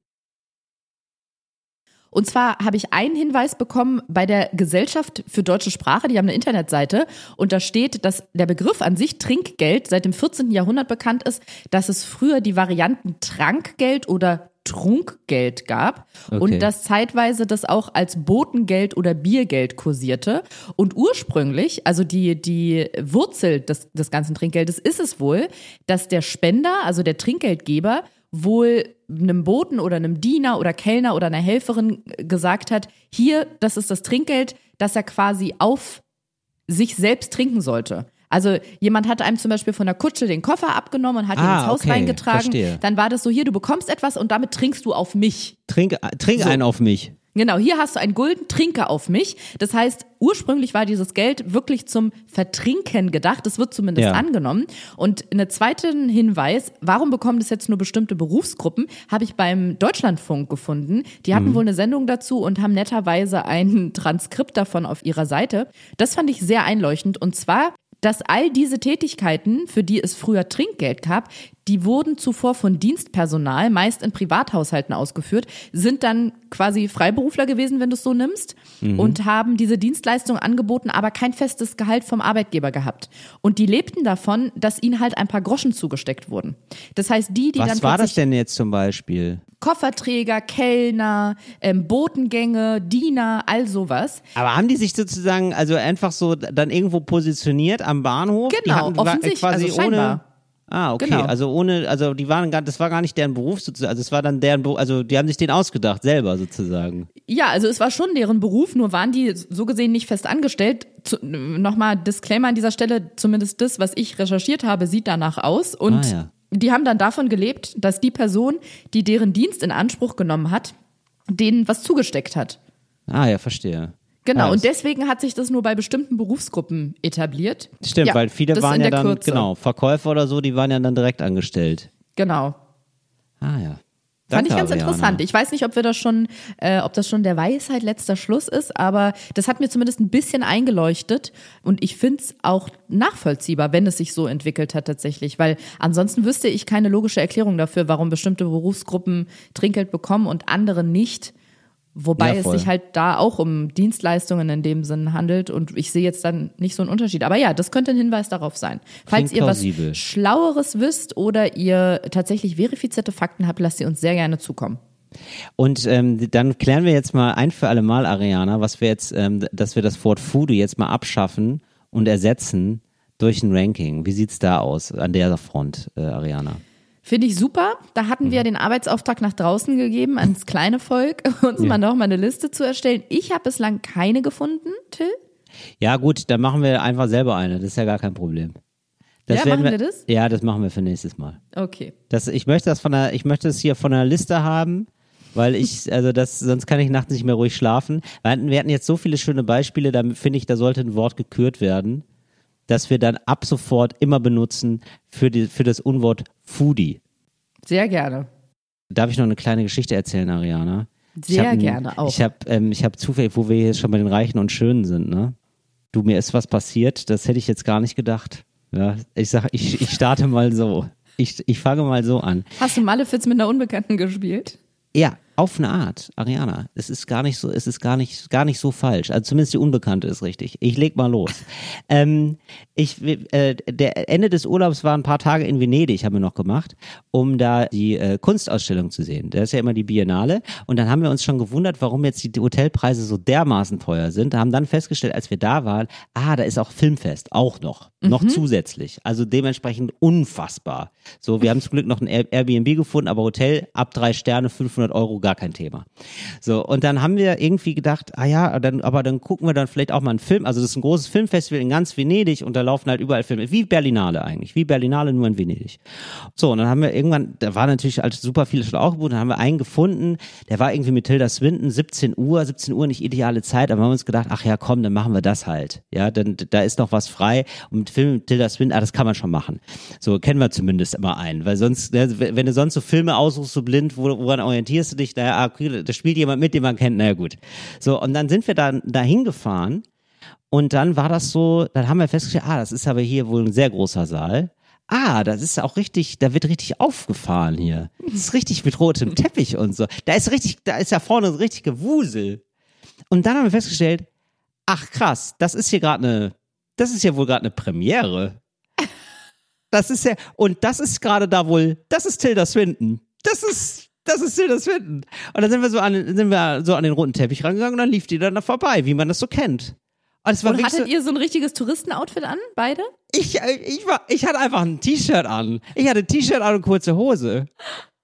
Und zwar habe ich einen Hinweis bekommen bei der Gesellschaft für deutsche Sprache, die haben eine Internetseite und da steht, dass der Begriff an sich Trinkgeld seit dem 14. Jahrhundert bekannt ist, dass es früher die Varianten Trankgeld oder Trunkgeld gab Okay. und dass zeitweise das auch als Botengeld oder Biergeld kursierte. Und ursprünglich, also die, die Wurzel des, des ganzen Trinkgeldes ist es wohl, dass der Spender, also der Trinkgeldgeber, wohl einem Boten oder einem Diener oder Kellner oder einer Helferin gesagt hat, hier, das ist das Trinkgeld, das er quasi auf sich selbst trinken sollte. Also jemand hat einem zum Beispiel von der Kutsche den Koffer abgenommen und hat ihn Ah, ins Haus okay, reingetragen. verstehe. Dann war das so, hier, du bekommst etwas und damit trinkst du auf mich. Trink, trink So. einen auf mich. Genau, hier hast du einen Gulden, trinke auf mich. Das heißt, ursprünglich war dieses Geld wirklich zum Vertrinken gedacht. Das wird zumindest Ja. angenommen. Und einen zweiten Hinweis, warum bekommen das jetzt nur bestimmte Berufsgruppen, habe ich beim Deutschlandfunk gefunden. Die hatten wohl eine Sendung dazu und haben netterweise ein Transkript davon auf ihrer Seite. Das fand ich sehr einleuchtend. Und zwar dass all diese Tätigkeiten, für die es früher Trinkgeld gab, die wurden zuvor von Dienstpersonal, meist in Privathaushalten ausgeführt, sind dann quasi Freiberufler gewesen, wenn du es so nimmst, und haben diese Dienstleistung angeboten, aber kein festes Gehalt vom Arbeitgeber gehabt. Und die lebten davon, dass ihnen halt ein paar Groschen zugesteckt wurden. Das heißt, die, die dann Was war das denn jetzt zum Beispiel? Kofferträger, Kellner, ähm, Botengänge, Diener, all sowas. Aber haben die sich sozusagen also einfach so dann irgendwo positioniert am Bahnhof? die Genau, hatten, wa- offensichtlich, quasi also ohne. scheinbar. Ah, okay. Genau. Also ohne, also die waren gar, das war gar nicht deren Beruf sozusagen. Also es war dann deren Beruf, also die haben sich den ausgedacht selber sozusagen. Ja, also es war schon deren Beruf, nur waren die so gesehen nicht fest angestellt. Nochmal Disclaimer an dieser Stelle, zumindest das, was ich recherchiert habe, sieht danach aus. Und Ah, ja. die haben dann davon gelebt, dass die Person, die deren Dienst in Anspruch genommen hat, denen was zugesteckt hat. Ah ja, verstehe. Genau, und deswegen hat sich das nur bei bestimmten Berufsgruppen etabliert. Stimmt, Ja, weil viele waren ja dann, Kürze. genau, Verkäufer oder so, die waren ja dann direkt angestellt. Genau. Ah ja. Fand ich Danke, ganz Ariana. interessant. Ich weiß nicht, ob wir das schon, äh, ob das schon der Weisheit letzter Schluss ist, aber das hat mir zumindest ein bisschen eingeleuchtet und ich find's auch nachvollziehbar, wenn es sich so entwickelt hat tatsächlich, weil ansonsten wüsste ich keine logische Erklärung dafür, warum bestimmte Berufsgruppen Trinkgeld bekommen und andere nicht. Wobei Ja, es sich halt da auch um Dienstleistungen in dem Sinn handelt und ich sehe jetzt dann nicht so einen Unterschied. Aber ja, das könnte ein Hinweis darauf sein. Falls Klingt ihr was plausibel. Schlaueres wisst oder ihr tatsächlich verifizierte Fakten habt, lasst sie uns sehr gerne zukommen. Und ähm, dann klären wir jetzt mal ein für alle Mal, Ariana, was wir jetzt, ähm, dass wir das Wort Foodie jetzt mal abschaffen und ersetzen durch ein Ranking. Wie sieht's da aus an der Front, äh, Ariana? Finde ich super. Da hatten Mhm. wir den Arbeitsauftrag nach draußen gegeben ans kleine Volk, uns mal noch mal eine Liste zu erstellen. Ich habe bislang keine gefunden, Till. Ja gut, dann machen wir einfach selber eine. Das ist ja gar kein Problem. Das Ja, machen wir das? Ja, das machen wir für nächstes Mal. Okay. Das, ich möchte das von der, ich möchte es hier von der Liste haben, weil ich, also das, sonst kann ich nachts nicht mehr ruhig schlafen. Wir hatten, wir hatten jetzt so viele schöne Beispiele, da finde ich, da sollte ein Wort gekürt werden, dass wir dann ab sofort immer benutzen für die, für das Unwort Foodie. Sehr gerne. Darf ich noch eine kleine Geschichte erzählen, Ariana? Sehr hab gerne auch. Ich habe ähm, ich hab zufällig, wo wir jetzt schon bei den Reichen und Schönen sind, ne? Du, mir ist was passiert, das hätte ich jetzt gar nicht gedacht. Ja, ich sag, ich, ich starte mal so. Ich, ich fange mal so an. Hast du Malefiz mit einer Unbekannten gespielt? Ja, auf eine Art, Ariana. Es ist gar nicht so, es ist gar nicht, gar nicht so falsch. Also zumindest die Unbekannte ist richtig. Ich leg mal los. ähm, ich, äh, der Ende des Urlaubs war ein paar Tage in Venedig, haben wir noch gemacht, um da die äh, Kunstausstellung zu sehen. Da ist ja immer die Biennale. Und dann haben wir uns schon gewundert, warum jetzt die Hotelpreise so dermaßen teuer sind. Da haben dann festgestellt, als wir da waren, ah, da ist auch Filmfest, auch noch, noch zusätzlich. Also dementsprechend unfassbar. So, wir haben zum Glück noch ein Air- Airbnb gefunden, aber Hotel ab drei Sterne, 500 Euro, gar kein Thema. So, und dann haben wir irgendwie gedacht, ah ja, dann, aber dann gucken wir dann vielleicht auch mal einen Film. Also das ist ein großes Filmfestival in ganz Venedig und da laufen halt überall Filme. Wie Berlinale eigentlich. Wie Berlinale, nur in Venedig. So, und dann haben wir irgendwann, da war natürlich halt super viele schon auch gebucht, dann haben wir einen gefunden, der war irgendwie mit Tilda Swinton, 17 Uhr, 17 Uhr nicht ideale Zeit, aber wir haben uns gedacht, ach ja, komm, dann machen wir das halt. Ja, dann, da ist noch was frei und mit Film mit Tilda Swinton, ah, das kann man schon machen. So, kennen wir zumindest immer einen, weil sonst, wenn du sonst so Filme aussuchst, so blind, wo, woran orientierst du dich? Naja, ah, da spielt jemand mit, den man kennt, naja gut. So, und dann sind wir dann dahin gefahren und dann war das so, dann haben wir festgestellt, ah, das ist aber hier wohl ein sehr großer Saal. Ah, das ist auch richtig, da wird richtig aufgefahren hier. Das ist richtig mit rotem Teppich und so. Da ist richtig, da ist ja vorne so richtig Gewusel. Und dann haben wir festgestellt, ach krass, das ist hier gerade eine, das ist ja wohl gerade eine Premiere. Das ist ja, und das ist gerade da wohl, das ist Tilda Swinton. Das ist, das ist Tilda Swinton. Und dann sind wir so an, sind wir so an den roten Teppich rangegangen und dann lief die dann da vorbei, wie man das so kennt. Und es war Und wirklich so, hattet ihr so ein richtiges Touristenoutfit an, beide? ich, äh, ich, war, ich hatte einfach ein T-Shirt an. Ich hatte ein T-Shirt an und kurze Hose.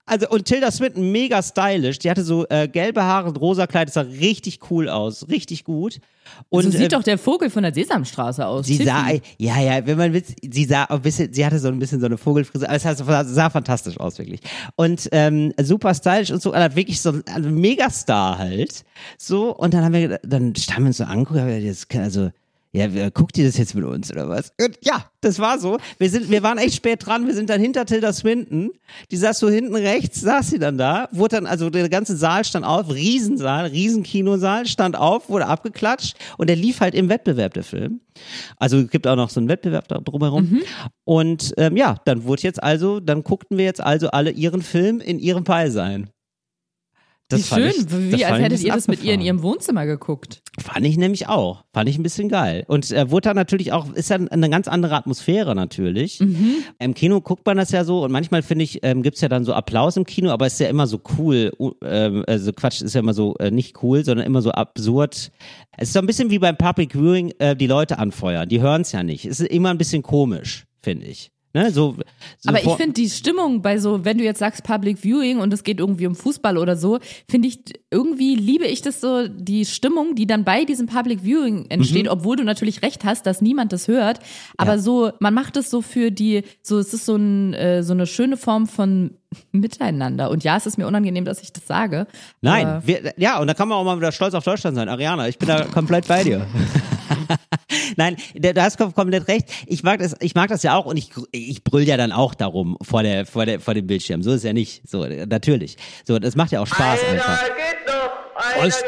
Also und Tilda Swinton mega stylisch. Die hatte so äh, gelbe Haare und rosa Kleid. Das sah richtig cool aus, richtig gut. Und so sieht äh, doch der Vogel von der Sesamstraße aus. Sie sah, Tiffy. ja, ja, wenn man will, sie sah ein bisschen, sie hatte so ein bisschen so eine Vogelfrise, aber es sah, sah fantastisch aus, wirklich. Und ähm, super stylisch und so, also wirklich so ein Megastar halt. So, und dann haben wir, dann haben wir uns so das, also, ja, guckt ihr das jetzt mit uns oder was? Und ja, das war so. Wir sind, wir waren echt spät dran. Wir sind dann hinter Tilda Swinton. Die saß so hinten rechts, saß sie dann da, wurde dann, also der ganze Saal stand auf, Riesensaal, Riesenkinosaal, stand auf, wurde abgeklatscht und der lief halt im Wettbewerb, der Film. Also es gibt auch noch so einen Wettbewerb da drumherum. Und ähm, ja, dann wurde jetzt also, dann guckten wir jetzt also alle ihren Film in ihrem Beisein. Wie schön, ich- das wie als hättet ihr das mit ihr in ihrem Wohnzimmer geguckt. Fand ich nämlich auch. Fand ich ein bisschen geil. Und äh, wurde dann natürlich auch, ist dann eine ganz andere Atmosphäre natürlich. Mhm. Im Kino guckt man das ja so und manchmal finde ich, ähm, gibt's ja dann so Applaus im Kino, aber es ist ja immer so cool, ähm, also Quatsch, ist ja immer so äh, nicht cool, sondern immer so absurd. Es ist so ein bisschen wie beim Public Viewing, äh, die Leute anfeuern. Die hören's ja nicht. Es ist immer ein bisschen komisch, finde ich. Ne? So, so Aber ich finde die Stimmung bei so, wenn du jetzt sagst Public Viewing und es geht irgendwie um Fußball oder so, finde ich, irgendwie liebe ich das so, die Stimmung, die dann bei diesem Public Viewing entsteht, Mhm. obwohl du natürlich recht hast, dass niemand das hört. Aber so, man macht es so für die, so, es ist so, ein, äh, so eine schöne Form von Miteinander. Und ja, es ist mir unangenehm, dass ich das sage. Nein, wir, ja, und da kann man auch mal wieder stolz auf Deutschland sein. Ariana, ich bin da komplett bei dir. Nein, da hast du komplett recht. Ich mag das, ich mag das ja auch und ich, ich brüll ja dann auch darum vor der, vor der, vor dem Bildschirm. So ist ja nicht. So, natürlich. So, das macht ja auch Spaß einfach. geht noch! Was?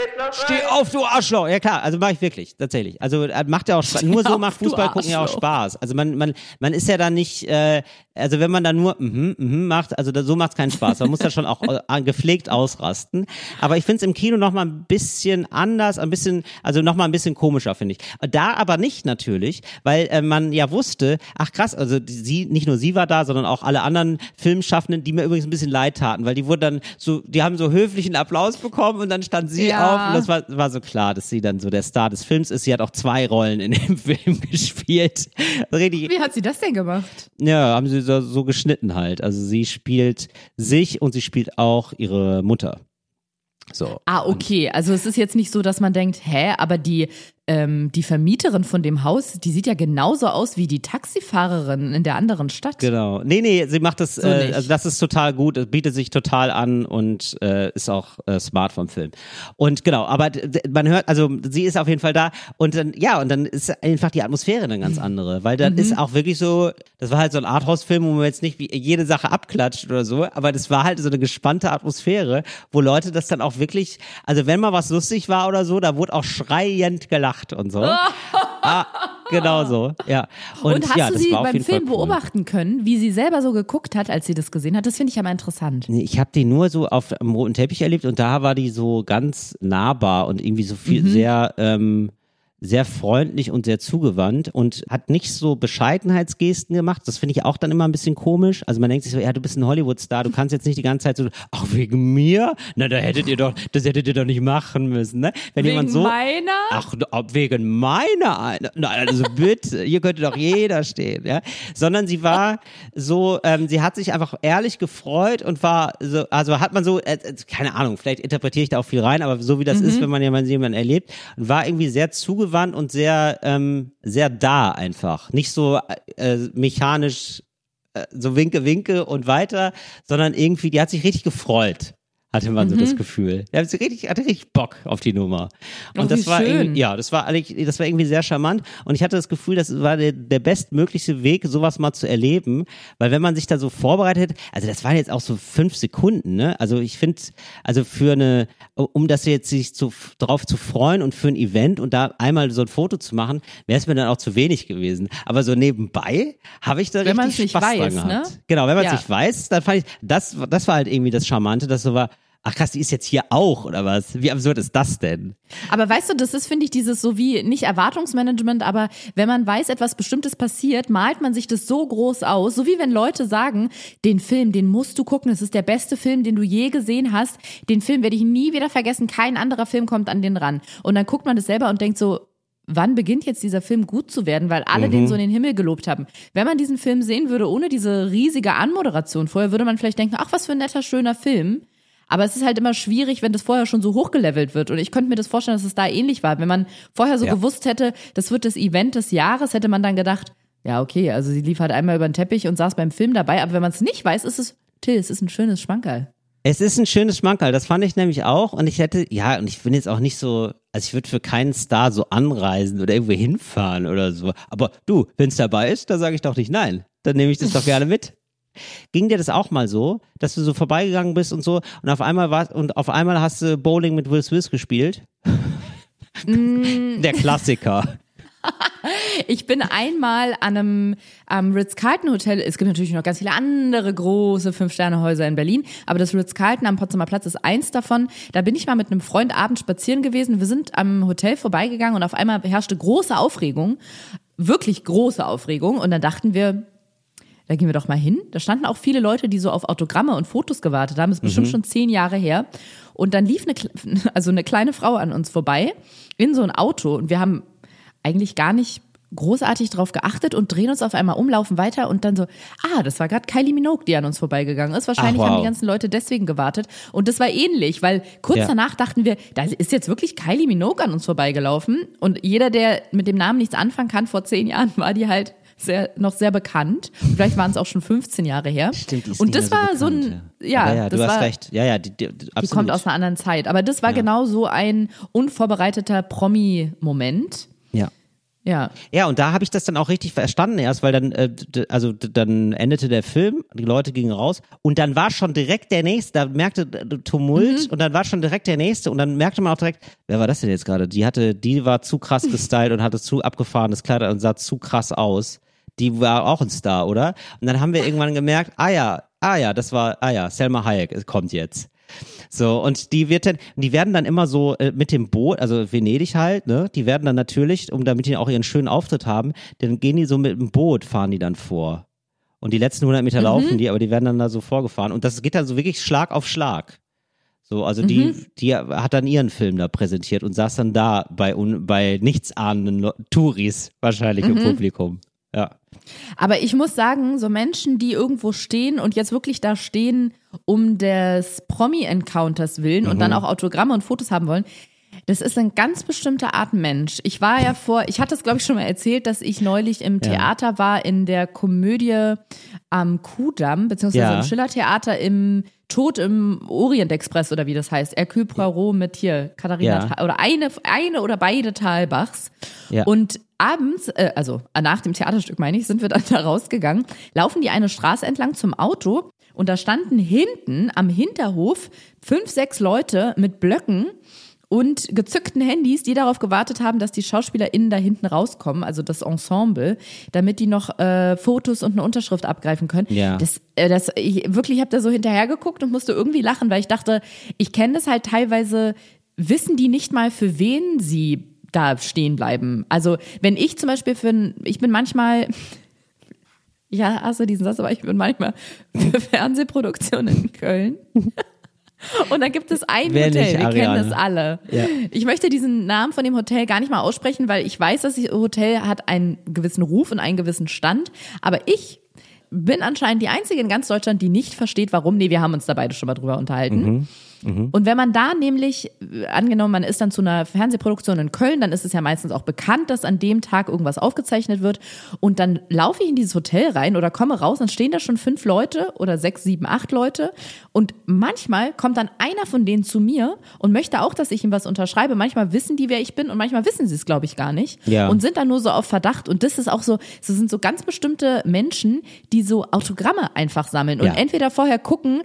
Steh auf, du Arschloch! Ja klar, also mache ich wirklich, tatsächlich. Also macht ja auch Spaß. Nur so macht Fußball gucken ja auch. Spaß. Also man, man, man ist ja dann nicht, äh, also wenn man dann nur mhm, mhm macht, also da, so macht's keinen Spaß. Man muss da schon auch äh, gepflegt ausrasten. Aber ich finde es im Kino noch mal ein bisschen anders, ein bisschen, also noch mal ein bisschen komischer finde ich. Da aber nicht natürlich, weil äh, man ja wusste, ach krass, also sie, nicht nur sie war da, sondern auch alle anderen Filmschaffenden, die mir übrigens ein bisschen leid taten, weil die wurden dann so, die haben so höflichen Applaus bekommen und dann stand sie Ja. auf und das war, war so klar, dass sie dann so der Star des Films ist. Sie hat auch zwei Rollen in dem Film gespielt. Richtig, Wie hat sie das denn gemacht? ja, haben sie so, so geschnitten halt. Also sie spielt sich und sie spielt auch ihre Mutter. So. Ah, okay. Also es ist jetzt nicht so, dass man denkt, hä, aber die, ähm, die Vermieterin von dem Haus, die sieht ja genauso aus wie die Taxifahrerin in der anderen Stadt. Genau. Nee, nee, sie macht das, So äh, also das ist total gut, es bietet sich total an und äh, ist auch äh, smart vom Film. Und genau, aber man hört, also sie ist auf jeden Fall da. Und dann, ja, und dann ist einfach die Atmosphäre eine ganz andere, weil dann ist auch wirklich so, das war halt so ein Arthouse-Film, wo man jetzt nicht wie jede Sache abklatscht oder so, aber das war halt so eine gespannte Atmosphäre, wo Leute das dann auch wirklich, also wenn mal was lustig war oder so, da wurde auch schreiend gelacht und so. ah, genau so, ja. Und, Und, hast ja, du sie beim Film cool. beobachten können, wie sie selber so geguckt hat, als sie das gesehen hat? Das finde ich ja mal interessant. Nee, ich habe die nur so auf dem roten Teppich erlebt und da war die so ganz nahbar und irgendwie so Mhm. viel sehr ähm, sehr freundlich und sehr zugewandt und hat nicht so Bescheidenheitsgesten gemacht. Das finde ich auch dann immer ein bisschen komisch. Also man denkt sich so, ja, du bist ein Hollywood-Star, du kannst jetzt nicht die ganze Zeit so, ach, wegen mir? Na, da hättet ihr doch, das hättet ihr doch nicht machen müssen, ne? Wenn Wegen jemand so, meiner? Ach, wegen meiner eine. Nein, also bitte, hier könnte doch jeder stehen, ja. Sondern sie war so, ähm, sie hat sich einfach ehrlich gefreut und war so, also hat man so, äh, äh, keine Ahnung, vielleicht interpretiere ich da auch viel rein, aber so wie das ist, wenn man jemanden, jemanden erlebt, war irgendwie sehr zugewandt und sehr, ähm, sehr da einfach. Nicht so äh, mechanisch äh, so winke, winke und weiter, sondern irgendwie, die hat sich richtig gefreut. Hatte man so Mhm. das Gefühl. Er hatte richtig, hatte richtig Bock auf die Nummer. Und Oh, das war schön. irgendwie, ja, das war eigentlich, das war irgendwie sehr charmant. Und ich hatte das Gefühl, das war der, der bestmöglichste Weg, sowas mal zu erleben. Weil wenn man sich da so vorbereitet, also das waren jetzt auch so fünf Sekunden, ne? Also ich finde, also für eine, um das jetzt sich zu, drauf zu freuen und für ein Event und da einmal so ein Foto zu machen, wäre es mir dann auch zu wenig gewesen. Aber so nebenbei habe ich da Wenn richtig Spaß weiß, dran gehabt. ne? Genau, wenn man es Ja. nicht weiß, dann fand ich, das, das war halt irgendwie das Charmante, dass so war, ach krass, die ist jetzt hier auch, oder was? Wie absurd ist das denn? Aber weißt du, das ist, finde ich, dieses so wie, nicht Erwartungsmanagement, aber wenn man weiß, etwas Bestimmtes passiert, malt man sich das so groß aus, so wie wenn Leute sagen, den Film, den musst du gucken, es ist der beste Film, den du je gesehen hast, den Film werde ich nie wieder vergessen, kein anderer Film kommt an den ran. Und dann guckt man das selber und denkt so, wann beginnt jetzt dieser Film gut zu werden, weil alle den so in den Himmel gelobt haben. Wenn man diesen Film sehen würde ohne diese riesige Anmoderation vorher, würde man vielleicht denken, ach, was für ein netter, schöner Film. Aber es ist halt immer schwierig, wenn das vorher schon so hochgelevelt wird. Und ich könnte mir das vorstellen, dass es da ähnlich war. Wenn man vorher so Ja. gewusst hätte, das wird das Event des Jahres, hätte man dann gedacht, ja, okay, also sie lief halt einmal über den Teppich und saß beim Film dabei. Aber wenn man es nicht weiß, ist es, Till, es ist ein schönes Schmankerl. Es ist ein schönes Schmankerl, das fand ich nämlich auch. Und ich hätte, ja, und ich bin jetzt auch nicht so, also ich würde für keinen Star so anreisen oder irgendwo hinfahren oder so. Aber du, wenn es dabei ist, dann sage ich doch nicht nein. Dann nehme ich das doch gerne mit. Ging dir das auch mal so, dass du so vorbeigegangen bist und so und auf einmal war und auf einmal hast du Bowling mit Will Smith gespielt? Der Klassiker. Ich bin einmal an einem am Ritz-Carlton Hotel, es gibt natürlich noch ganz viele andere große Fünf-Sterne-Häuser in Berlin, aber das Ritz-Carlton am Potsdamer Platz ist eins davon. Da bin ich mal mit einem Freund abends spazieren gewesen. Wir sind am Hotel vorbeigegangen und auf einmal herrschte große Aufregung, wirklich große Aufregung und dann dachten wir, da gehen wir doch mal hin. Da standen auch viele Leute, die so auf Autogramme und Fotos gewartet haben. Das ist bestimmt schon zehn Jahre her. Und dann lief eine, also eine kleine Frau an uns vorbei in so ein Auto und wir haben eigentlich gar nicht großartig drauf geachtet und drehen uns auf einmal um, laufen weiter und dann so, ah, das war gerade Kylie Minogue, die an uns vorbeigegangen ist. Wahrscheinlich Ach, wow. haben die ganzen Leute deswegen gewartet. Und das war ähnlich, weil kurz Ja. danach dachten wir, da ist jetzt wirklich Kylie Minogue an uns vorbeigelaufen. Und jeder, der mit dem Namen nichts anfangen kann, vor zehn Jahren war die halt sehr, noch sehr bekannt. Vielleicht waren es auch schon 15 Jahre her. Stimmt, die ist und das mehr so war so ein, bekannt, ja, ja, ja das du hast war, recht. Ja, ja, die, die, die absolut. kommt aus einer anderen Zeit. Aber das war Ja. genau so ein unvorbereiteter Promi-Moment. ja. Ja. Ja, und da habe ich das dann auch richtig verstanden erst, weil dann, äh, also dann endete der Film, die Leute gingen raus und dann war schon direkt der nächste, da merkte Tumult und dann war schon direkt der nächste und dann merkte man auch direkt, wer war das denn jetzt gerade? Die hatte, die war zu krass gestylt und hatte zu abgefahrenes Kleid und sah zu krass aus. Die war auch ein Star, oder? Und dann haben wir irgendwann gemerkt, ah ja, ah ja, das war, ah ja, Selma Hayek kommt jetzt. So, und die wird dann, die werden dann immer so äh, mit dem Boot, also Venedig halt, ne, die werden dann natürlich, um damit die auch ihren schönen Auftritt haben, dann gehen die so mit dem Boot, fahren die dann vor. Und die letzten 100 Meter laufen die, aber die werden dann da so vorgefahren. Und das geht dann so wirklich Schlag auf Schlag. So, also die, die hat dann ihren Film da präsentiert und saß dann da bei, un, bei nichtsahnenden Touris wahrscheinlich im Publikum. Ja. Aber ich muss sagen, so Menschen, die irgendwo stehen und jetzt wirklich da stehen, um des Promi-Encounters willen und dann auch Autogramme und Fotos haben wollen, das ist eine ganz bestimmte Art Mensch. Ich war ja vor, ich hatte es glaube ich schon mal erzählt, dass ich neulich im Theater war in der Komödie am Kudamm, beziehungsweise Ja. im Schillertheater im Tod im Orient Express oder wie das heißt. Hercule Poirot mit hier Katharina Ja. Oder eine, eine oder beide Talbachs. Ja. Und abends, äh, also nach dem Theaterstück meine ich, sind wir dann da rausgegangen, laufen die eine Straße entlang zum Auto und da standen hinten am Hinterhof fünf, sechs Leute mit Blöcken und gezückten Handys, die darauf gewartet haben, dass die SchauspielerInnen da hinten rauskommen, also das Ensemble, damit die noch äh, Fotos und eine Unterschrift abgreifen können. Ja. Das, äh, das, ich wirklich habe da so hinterher geguckt und musste irgendwie lachen, weil ich dachte, ich kenne das halt teilweise, wissen die nicht mal, für wen sie da stehen bleiben. Also wenn ich zum Beispiel für ein, ich bin manchmal, ja, hast du diesen Satz, aber ich bin manchmal für Fernsehproduktionen in Köln. Und dann gibt es ein Wer Hotel, nicht, wir kennen das alle. Ja. Ich möchte diesen Namen von dem Hotel gar nicht mal aussprechen, weil ich weiß, dass das Hotel hat einen gewissen Ruf und einen gewissen Stand. Aber ich bin anscheinend die Einzige in ganz Deutschland, die nicht versteht, warum. Nee, wir haben uns da beide schon mal drüber unterhalten. Und wenn man da nämlich, äh, angenommen, man ist dann zu einer Fernsehproduktion in Köln, dann ist es ja meistens auch bekannt, dass an dem Tag irgendwas aufgezeichnet wird. Und dann laufe ich in dieses Hotel rein oder komme raus, dann stehen da schon fünf Leute oder sechs, sieben, acht Leute. Und manchmal kommt dann einer von denen zu mir und möchte auch, dass ich ihm was unterschreibe. Manchmal wissen die, wer ich bin und manchmal wissen sie es, glaube ich, gar nicht. Ja. Und sind dann nur so auf Verdacht. Und das ist auch so, das sind so ganz bestimmte Menschen, die so Autogramme einfach sammeln und Ja. entweder vorher gucken,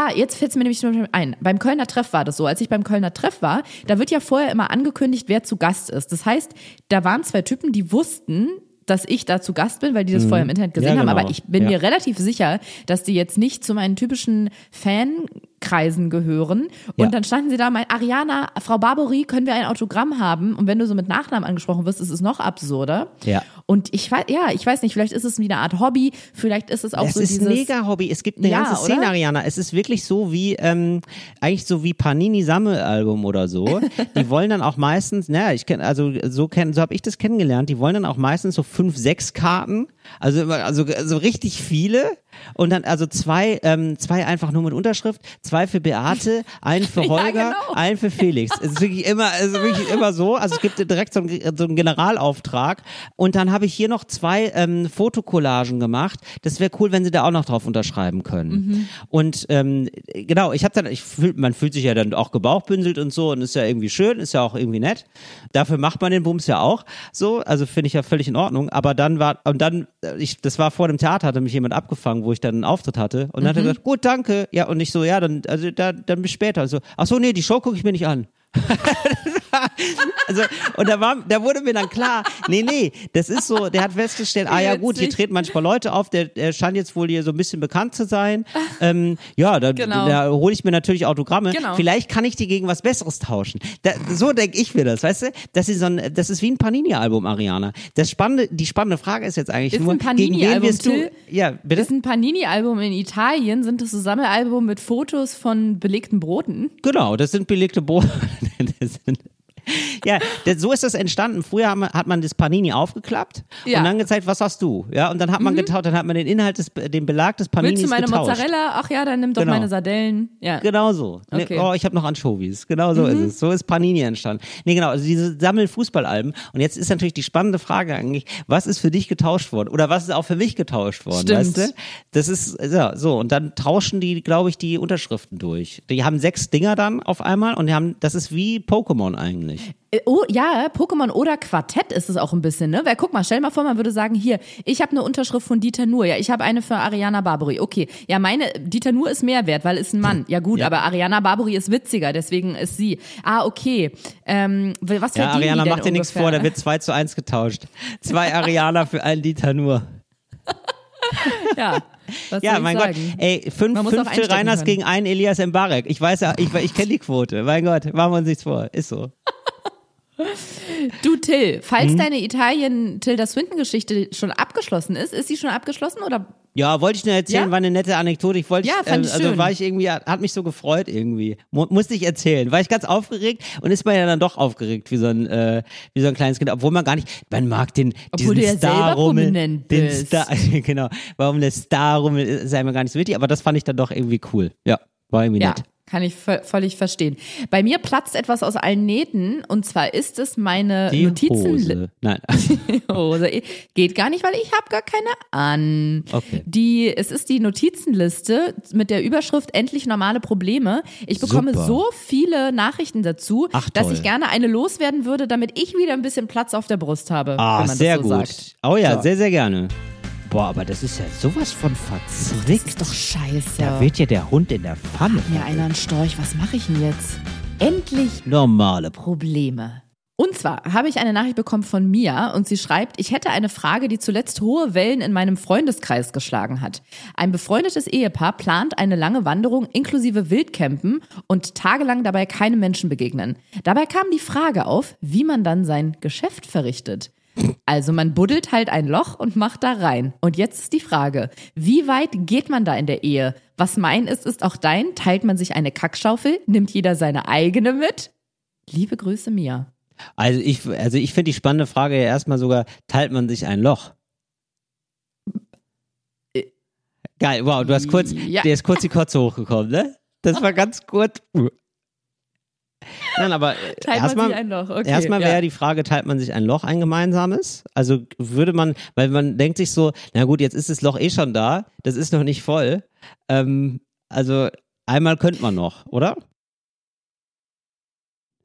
Ah, jetzt fällt es mir nämlich zum Beispiel ein. Beim Kölner Treff war das so. Als ich beim Kölner Treff war, da wird ja vorher immer angekündigt, wer zu Gast ist. Das heißt, da waren zwei Typen, die wussten, dass ich da zu Gast bin, weil die das vorher im Internet gesehen Mhm. Ja, haben. genau. Aber ich bin Ja. mir relativ sicher, dass die jetzt nicht zu meinen typischen Fankreisen gehören. Und Ja. dann standen sie da, mein Ariana, Frau Barbary, können wir ein Autogramm haben? Und wenn du so mit Nachnamen angesprochen wirst, ist es noch absurder. Ja. Und ich weiß, ja, ich weiß nicht, vielleicht ist es wie eine Art Hobby, vielleicht ist es auch Es so ist dieses. ein mega Hobby. Es gibt eine Ja, ganze Szene, oder? Ariana. Es ist wirklich so wie, ähm, eigentlich so wie Panini Sammelalbum oder so. Die wollen dann auch meistens, naja, ich kenn, also so kenn, so habe ich das kennengelernt. Die wollen dann auch meistens so fünf, sechs Karten. Also immer, also so richtig viele. Und dann also zwei, ähm, zwei einfach nur mit Unterschrift, zwei für Beate, einen für Ja, Holger, genau. einen für Felix. Es ist wirklich immer, es ist wirklich immer so. Also es gibt direkt so einen, so einen Generalauftrag. Und dann habe ich hier noch zwei ähm, Fotokollagen gemacht. Das wäre cool, wenn sie da auch noch drauf unterschreiben können. Mhm. Und ähm, genau, ich habe dann, ich fühl, man fühlt sich ja dann auch gebauchbünselt und so und ist ja irgendwie schön, ist ja auch irgendwie nett. Dafür macht man den Bums ja auch so. Also finde ich ja völlig in Ordnung. Aber dann war, und dann, ich, das war vor dem Theater, hatte mich jemand abgefangen, wo ich dann einen Auftritt hatte. Und dann hat er gesagt, gut, danke. Ja, und ich so, ja, dann, also da, dann bis später. Also, ach so, nee, die Show gucke ich mir nicht an. Also, und da war, da wurde mir dann klar, nee, nee, das ist so, der hat festgestellt, ah ja gut, hier treten manchmal Leute auf, der, der scheint jetzt wohl hier so ein bisschen bekannt zu sein. Ähm, ja, da, Genau. da hole ich mir natürlich Autogramme. Genau. Vielleicht kann ich die gegen was Besseres tauschen. Da, so denke ich mir das, weißt du? Das ist, so ein, das ist wie ein Panini-Album, Ariana. Das spannende, die spannende Frage ist jetzt eigentlich Ist nur, ein gegen wen wirst du, ja, Das bitte? ist ein Panini-Album in Italien, sind das so Sammelalbum mit Fotos von belegten Broten. Genau, das sind belegte. Das sind- Ja, das, so ist das entstanden. Früher haben hat man das Panini aufgeklappt Ja. Mhm. und dann gezeigt, was hast du? Ja, und dann hat man getauscht, dann hat man den Inhalt des, den Belag des Paninis Willst du meine getauscht. Mozzarella? Ach ja, dann nimm doch Genau. meine Sardellen. Ja. Genau so. Nee, Okay. Mhm. Oh, ich habe noch Anchovies. Genau so ist es. So ist Panini entstanden. Nee, genau, also diese Sammelfußballalben. Und jetzt ist natürlich die spannende Frage eigentlich, was ist für dich getauscht worden? Oder was ist auch für mich getauscht worden? Stimmt. Weißt du? Das ist, ja, so. Und dann tauschen die, glaube ich, die Unterschriften durch. Die haben sechs Dinger dann auf einmal und die haben, das ist wie Pokémon eigentlich. Äh, Oh, ja, Pokémon oder Quartett ist es auch ein bisschen, ne? Weil guck mal, stell mal vor, man würde sagen, hier, ich habe eine Unterschrift von Dieter Nuhr, ja, ich habe eine für Ariana Barbary. Okay, ja, meine, Dieter Nuhr ist mehr wert, weil ist ein Mann. Ja gut, Ja. aber Ariana Barbary ist witziger, deswegen ist sie. Ah, okay. Ähm, was Ja, Ariana, die denn mach dir nichts vor, da wird 2 zu 1 getauscht. Zwei Ariana für einen Dieter nur. Ja, was Ja, ich mein sagen? Gott. Ey, fünf, fünf Till Reiners können. gegen einen Elias Mbarek. Ich weiß ja, ich, ich kenne die Quote. Mein Gott, machen wir uns nichts vor. Ist so. Du Till, falls Hm? deine Italien-Tilda Swinton-Geschichte schon abgeschlossen ist, ist sie schon abgeschlossen oder? Ja, wollte ich nur erzählen, Ja? war eine nette Anekdote. Ich wollte, Ja, fand ich also schön. war ich irgendwie, hat mich so gefreut irgendwie. Mu musste ich erzählen. War ich ganz aufgeregt und ist man ja dann doch aufgeregt wie so ein, äh, wie so ein kleines Kind, obwohl man gar nicht, man mag den, Obwohl diesen du ja selber Star-Rummel, den bist. Star, genau, warum der Star-Rummel ist einem gar nicht so wichtig, aber das fand ich dann doch irgendwie cool. Ja, war irgendwie Ja, nett. Kann ich vö- völlig verstehen. Bei mir platzt etwas aus allen Nähten und zwar ist es meine Die Notizen. Hose. Nein. Hose. Geht gar nicht, weil ich habe gar keine an. Okay. Die, es ist die Notizenliste mit der Überschrift Endlich normale Probleme. Ich bekomme Super. so viele Nachrichten dazu, Ach, dass ich gerne eine loswerden würde, damit ich wieder ein bisschen Platz auf der Brust habe. Ah, wenn man sehr das so gut. Sagt. Oh ja, So. sehr, sehr gerne. Boah, aber das ist ja sowas von verzwickt. Das ist doch scheiße. Da wird ja der Hund in der Pfanne. mir einer einen Storch. Was mache ich denn jetzt? Endlich Normale Probleme. Und zwar habe ich eine Nachricht bekommen von Mia und sie schreibt, ich hätte eine Frage, die zuletzt hohe Wellen in meinem Freundeskreis geschlagen hat. Ein befreundetes Ehepaar plant eine lange Wanderung inklusive Wildcampen und tagelang dabei keinem Menschen begegnen. Dabei kam die Frage auf, wie man dann sein Geschäft verrichtet. Also man buddelt halt ein Loch und macht da rein. Und jetzt ist die Frage, wie weit geht man da in der Ehe? Was mein ist, ist auch dein. Teilt man sich eine Kackschaufel? Nimmt jeder seine eigene mit? Liebe Grüße, Mia. Also ich, also ich finde die spannende Frage ja erstmal sogar, teilt man sich ein Loch? Geil, wow, du hast kurz, Ja. dir ist kurz die Kotze hochgekommen, ne? Das war ganz kurz. Nein, aber äh, Teilt man erstmal, sich ein Loch, okay. erstmal wäre ja. die Frage, teilt man sich ein Loch, ein gemeinsames? Also würde man, weil man denkt sich so, na gut, jetzt ist das Loch eh schon da, das ist noch nicht voll. Ähm, also einmal könnte man noch, oder?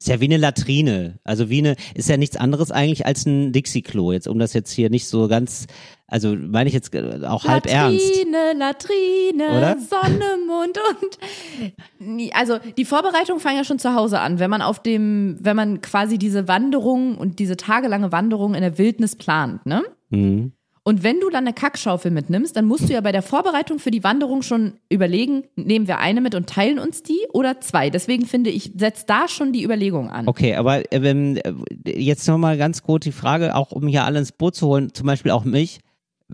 Ist ja wie eine Latrine. Also wie eine, ist ja nichts anderes eigentlich als ein Dixie-Klo. Jetzt, um das jetzt hier nicht so ganz, also meine ich jetzt äh, auch halb ernst. Latrine, Latrine, Oder? Sonne, Mond und also die Vorbereitung fangen ja schon zu Hause an, wenn man auf dem, wenn man quasi diese Wanderung und diese tagelange Wanderung in der Wildnis plant, ne? Mhm. Und wenn du dann eine Kackschaufel mitnimmst, dann musst du ja bei der Vorbereitung für die Wanderung schon überlegen, nehmen wir eine mit und teilen uns die oder zwei. Deswegen finde ich, setzt da schon die Überlegung an. Okay, aber ähm, jetzt nochmal ganz kurz die Frage, auch um hier alle ins Boot zu holen, zum Beispiel auch mich.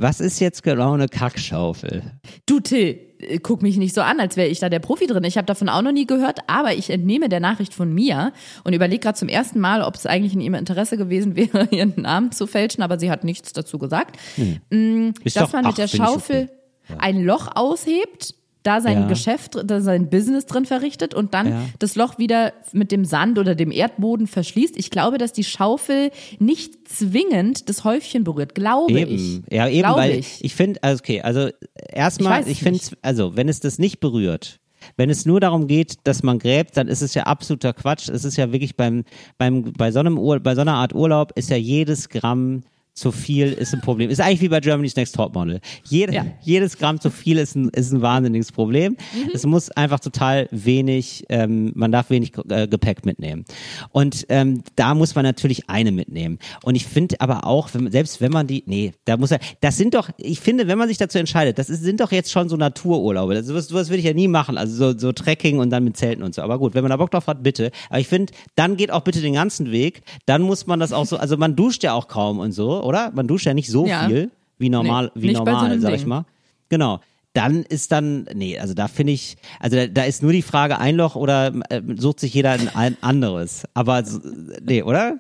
Was ist jetzt genau eine Kackschaufel? Du Till, äh, guck mich nicht so an, als wäre ich da der Profi drin. Ich habe davon auch noch nie gehört, aber ich entnehme der Nachricht von Mia und überlege gerade zum ersten Mal, ob es eigentlich in ihrem Interesse gewesen wäre, ihren Namen zu fälschen, aber sie hat nichts dazu gesagt. Mm, Ist dass doch- man ach, mit der find ich Schaufel okay. ein Loch aushebt, da sein Ja. Geschäft, da sein Business drin verrichtet und dann Ja. das Loch wieder mit dem Sand oder dem Erdboden verschließt. Ich glaube, dass die Schaufel nicht zwingend das Häufchen berührt, glaube Eben, ich. ja eben, glaube weil ich. ich, finde, also okay, also erstmal, Ich ich, finde, also wenn es das nicht berührt, wenn es nur darum geht, dass man gräbt, dann ist es ja absoluter Quatsch. Es ist ja wirklich beim, beim, bei so einem Ur, bei so einer Art Urlaub ist ja jedes Gramm zu viel ist ein Problem. Ist eigentlich wie bei Germany's Next Topmodel. Jede, Ja. Jedes Gramm zu viel ist ein, ist ein wahnsinniges Problem. Mhm. Es muss einfach total wenig, ähm, man darf wenig äh, Gepäck mitnehmen. Und ähm, da muss man natürlich eine mitnehmen. Und ich finde aber auch, wenn, selbst wenn man die, nee, da muss er, das sind doch, ich finde, wenn man sich dazu entscheidet, das ist, sind doch jetzt schon so Natururlaube. Das, sowas, sowas würde ich ja nie machen. Also so, so Trekking und dann mit Zelten und so. Aber gut, wenn man da Bock drauf hat, bitte. Aber ich finde, dann geht auch bitte den ganzen Weg. Dann muss man das auch so, also man duscht ja auch kaum und so, oder? Man duscht ja nicht so Ja. viel wie normal, Nee, wie so normal, einem sag ich mal. Genau. Dann ist dann, nee, also da finde ich, also da, da ist nur die Frage ein Loch oder äh, sucht sich jeder ein, ein anderes. Aber so- nee, oder?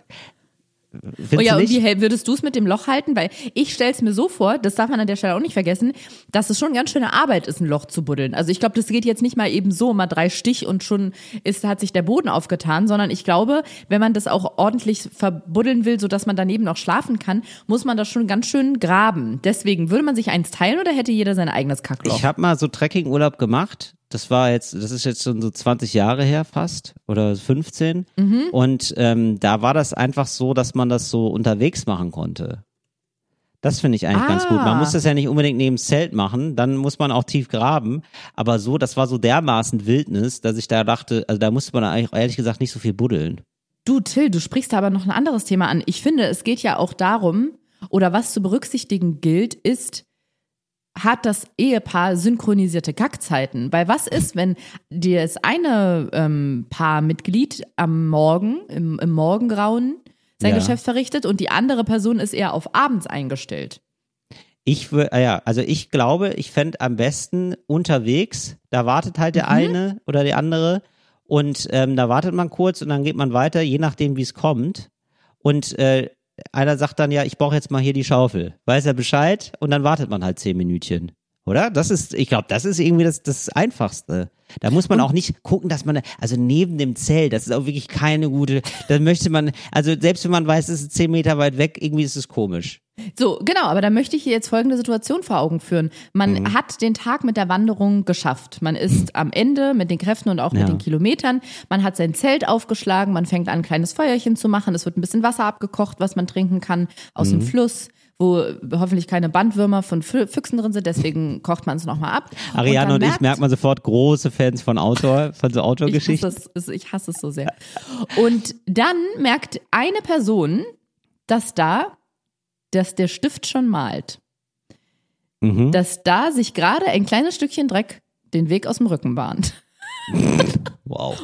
Oh ja, und wie würdest du es mit dem Loch halten? Weil ich stelle es mir so vor, das darf man an der Stelle auch nicht vergessen, dass es schon ganz schöne Arbeit ist, ein Loch zu buddeln. Also ich glaube, das geht jetzt nicht mal eben so, mal drei Stich und schon ist, hat sich der Boden aufgetan, sondern ich glaube, wenn man das auch ordentlich verbuddeln will, sodass man daneben noch schlafen kann, muss man das schon ganz schön graben. Deswegen, würde man sich eins teilen oder hätte jeder sein eigenes Kackloch? Ich habe mal so Trekkingurlaub gemacht. Das war jetzt, das ist jetzt schon so 20 Jahre her fast oder 15. Mhm. Und ähm, da war das einfach so, dass man das so unterwegs machen konnte. Das finde ich eigentlich ganz gut. Man Ah. muss das ja nicht unbedingt neben das Zelt machen, dann muss man auch tief graben. Aber so, das war so dermaßen Wildnis, dass ich da dachte, also da musste man eigentlich ehrlich gesagt nicht so viel buddeln. Du, Till, du sprichst da aber noch ein anderes Thema an. Ich finde, es geht ja auch darum, oder was zu berücksichtigen gilt, ist, hat das Ehepaar synchronisierte Kackzeiten? Weil was ist, wenn das eine ähm, Paarmitglied am Morgen, im, im Morgengrauen, sein Ja. Geschäft verrichtet und die andere Person ist eher auf abends eingestellt? Ich würde, ja, also ich glaube, ich fände am besten unterwegs, da wartet halt der eine oder die andere und ähm, da wartet man kurz und dann geht man weiter, je nachdem, wie es kommt. Und äh, einer sagt dann, ja, ich brauche jetzt mal hier die Schaufel. Weiß er Bescheid und dann wartet man halt zehn Minütchen. Oder? Das ist, ich glaube, das ist irgendwie das, das Einfachste. Da muss man auch nicht gucken, dass man, also neben dem Zelt, das ist auch wirklich keine gute, da möchte man, also selbst wenn man weiß, es ist zehn Meter weit weg, irgendwie ist es komisch. So, genau, aber da möchte ich jetzt folgende Situation vor Augen führen. Man Mhm. hat den Tag mit der Wanderung geschafft. Man ist am Ende mit den Kräften und auch Ja. mit den Kilometern. Man hat sein Zelt aufgeschlagen, man fängt an, ein kleines Feuerchen zu machen. Es wird ein bisschen Wasser abgekocht, was man trinken kann aus Mhm. dem Fluss, wo hoffentlich keine Bandwürmer von Fü- Füchsen drin sind. Deswegen kocht man es nochmal ab. Ariane und, dann ich merkt man sofort große Fans von Autor, von so ich es, es- ich hasse es so sehr. Und dann merkt eine Person, dass da, dass der Stift schon malt. Mhm. Dass da sich gerade ein kleines Stückchen Dreck den Weg aus dem Rücken bahnt. Wow.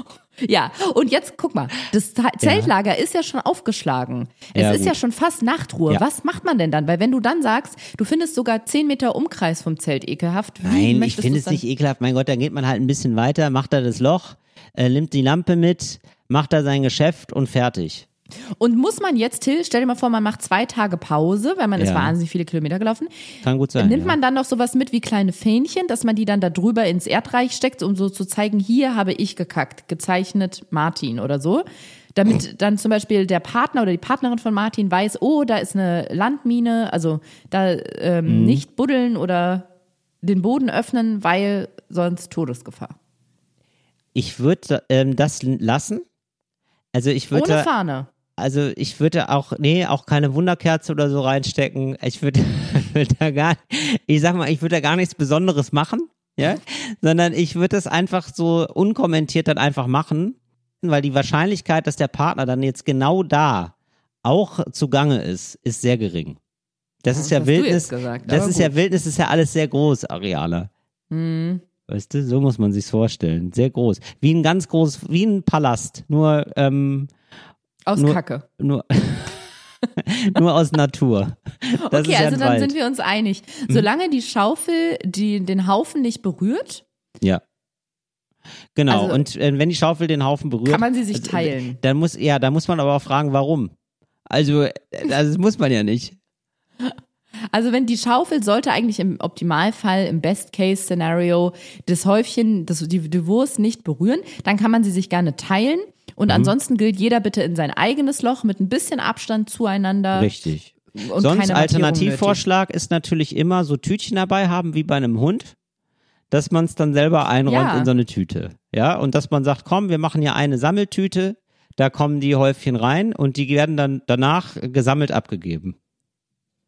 Ja, und jetzt guck mal, das Zeltlager ist ja schon aufgeschlagen. Es Ja, ist gut. ja schon fast Nachtruhe. Ja. Was macht man denn dann? Weil wenn du dann sagst, du findest sogar 10 Meter Umkreis vom Zelt ekelhaft, Nein, ich finde es nicht ekelhaft. Mein Gott, dann geht man halt ein bisschen weiter, macht da das Loch, äh, nimmt die Lampe mit, macht da sein Geschäft und fertig. Und muss man jetzt, Till, stell dir mal vor, man macht zwei Tage Pause, weil man ist Ja. wahnsinnig viele Kilometer gelaufen. Kann gut sein. Nimmt ja. man dann noch sowas mit wie kleine Fähnchen, dass man die dann da drüber ins Erdreich steckt, um so zu zeigen, hier habe ich gekackt, gezeichnet Martin oder so. Damit dann zum Beispiel der Partner oder die Partnerin von Martin weiß, oh, da ist eine Landmine, also da ähm, Mhm. nicht buddeln oder den Boden öffnen, weil sonst Todesgefahr. Ich würde ähm, das lassen. Also ich Ohne würde, Fahne. Also ich würde auch, nee, auch keine Wunderkerze oder so reinstecken. Ich würde würd da gar, ich sag mal, ich würde da gar nichts Besonderes machen, ja, sondern ich würde das einfach so unkommentiert dann einfach machen, weil die Wahrscheinlichkeit, dass der Partner dann jetzt genau da auch zugange ist, ist sehr gering. Das ist ja hast du Wildnis. jetzt gesagt, das aber ist ja. Wildnis, ist ja alles sehr groß, Ariana. Hm. Weißt du, so muss man sich's vorstellen. Sehr groß. Wie ein ganz groß, wie ein Palast. Nur, ähm, Aus Nur- Kacke. nur, nur aus Natur. Das okay, ja also ein dann Wald. sind wir uns einig. Solange die Schaufel die, den Haufen nicht berührt, Ja. Genau. Also- und äh, wenn die Schaufel den Haufen berührt, kann man sie sich äh, teilen. dann muss, ja, da muss man aber auch fragen, warum. Also, äh, das muss man ja nicht. Also wenn die Schaufel sollte eigentlich im Optimalfall, im Best-Case-Szenario das Häufchen, das, die, die Wurst nicht berühren, dann kann man sie sich gerne teilen. Mhm. Und ansonsten gilt jeder bitte in sein eigenes Loch mit ein bisschen Abstand zueinander. Richtig. Und Sonst Alternativvorschlag ist natürlich immer so Tütchen dabei haben, wie bei einem Hund, dass man es dann selber einräumt Ja. in so eine Tüte. Ja, und dass man sagt, komm, wir machen hier eine Sammeltüte, da kommen die Häufchen rein und die werden dann danach gesammelt abgegeben.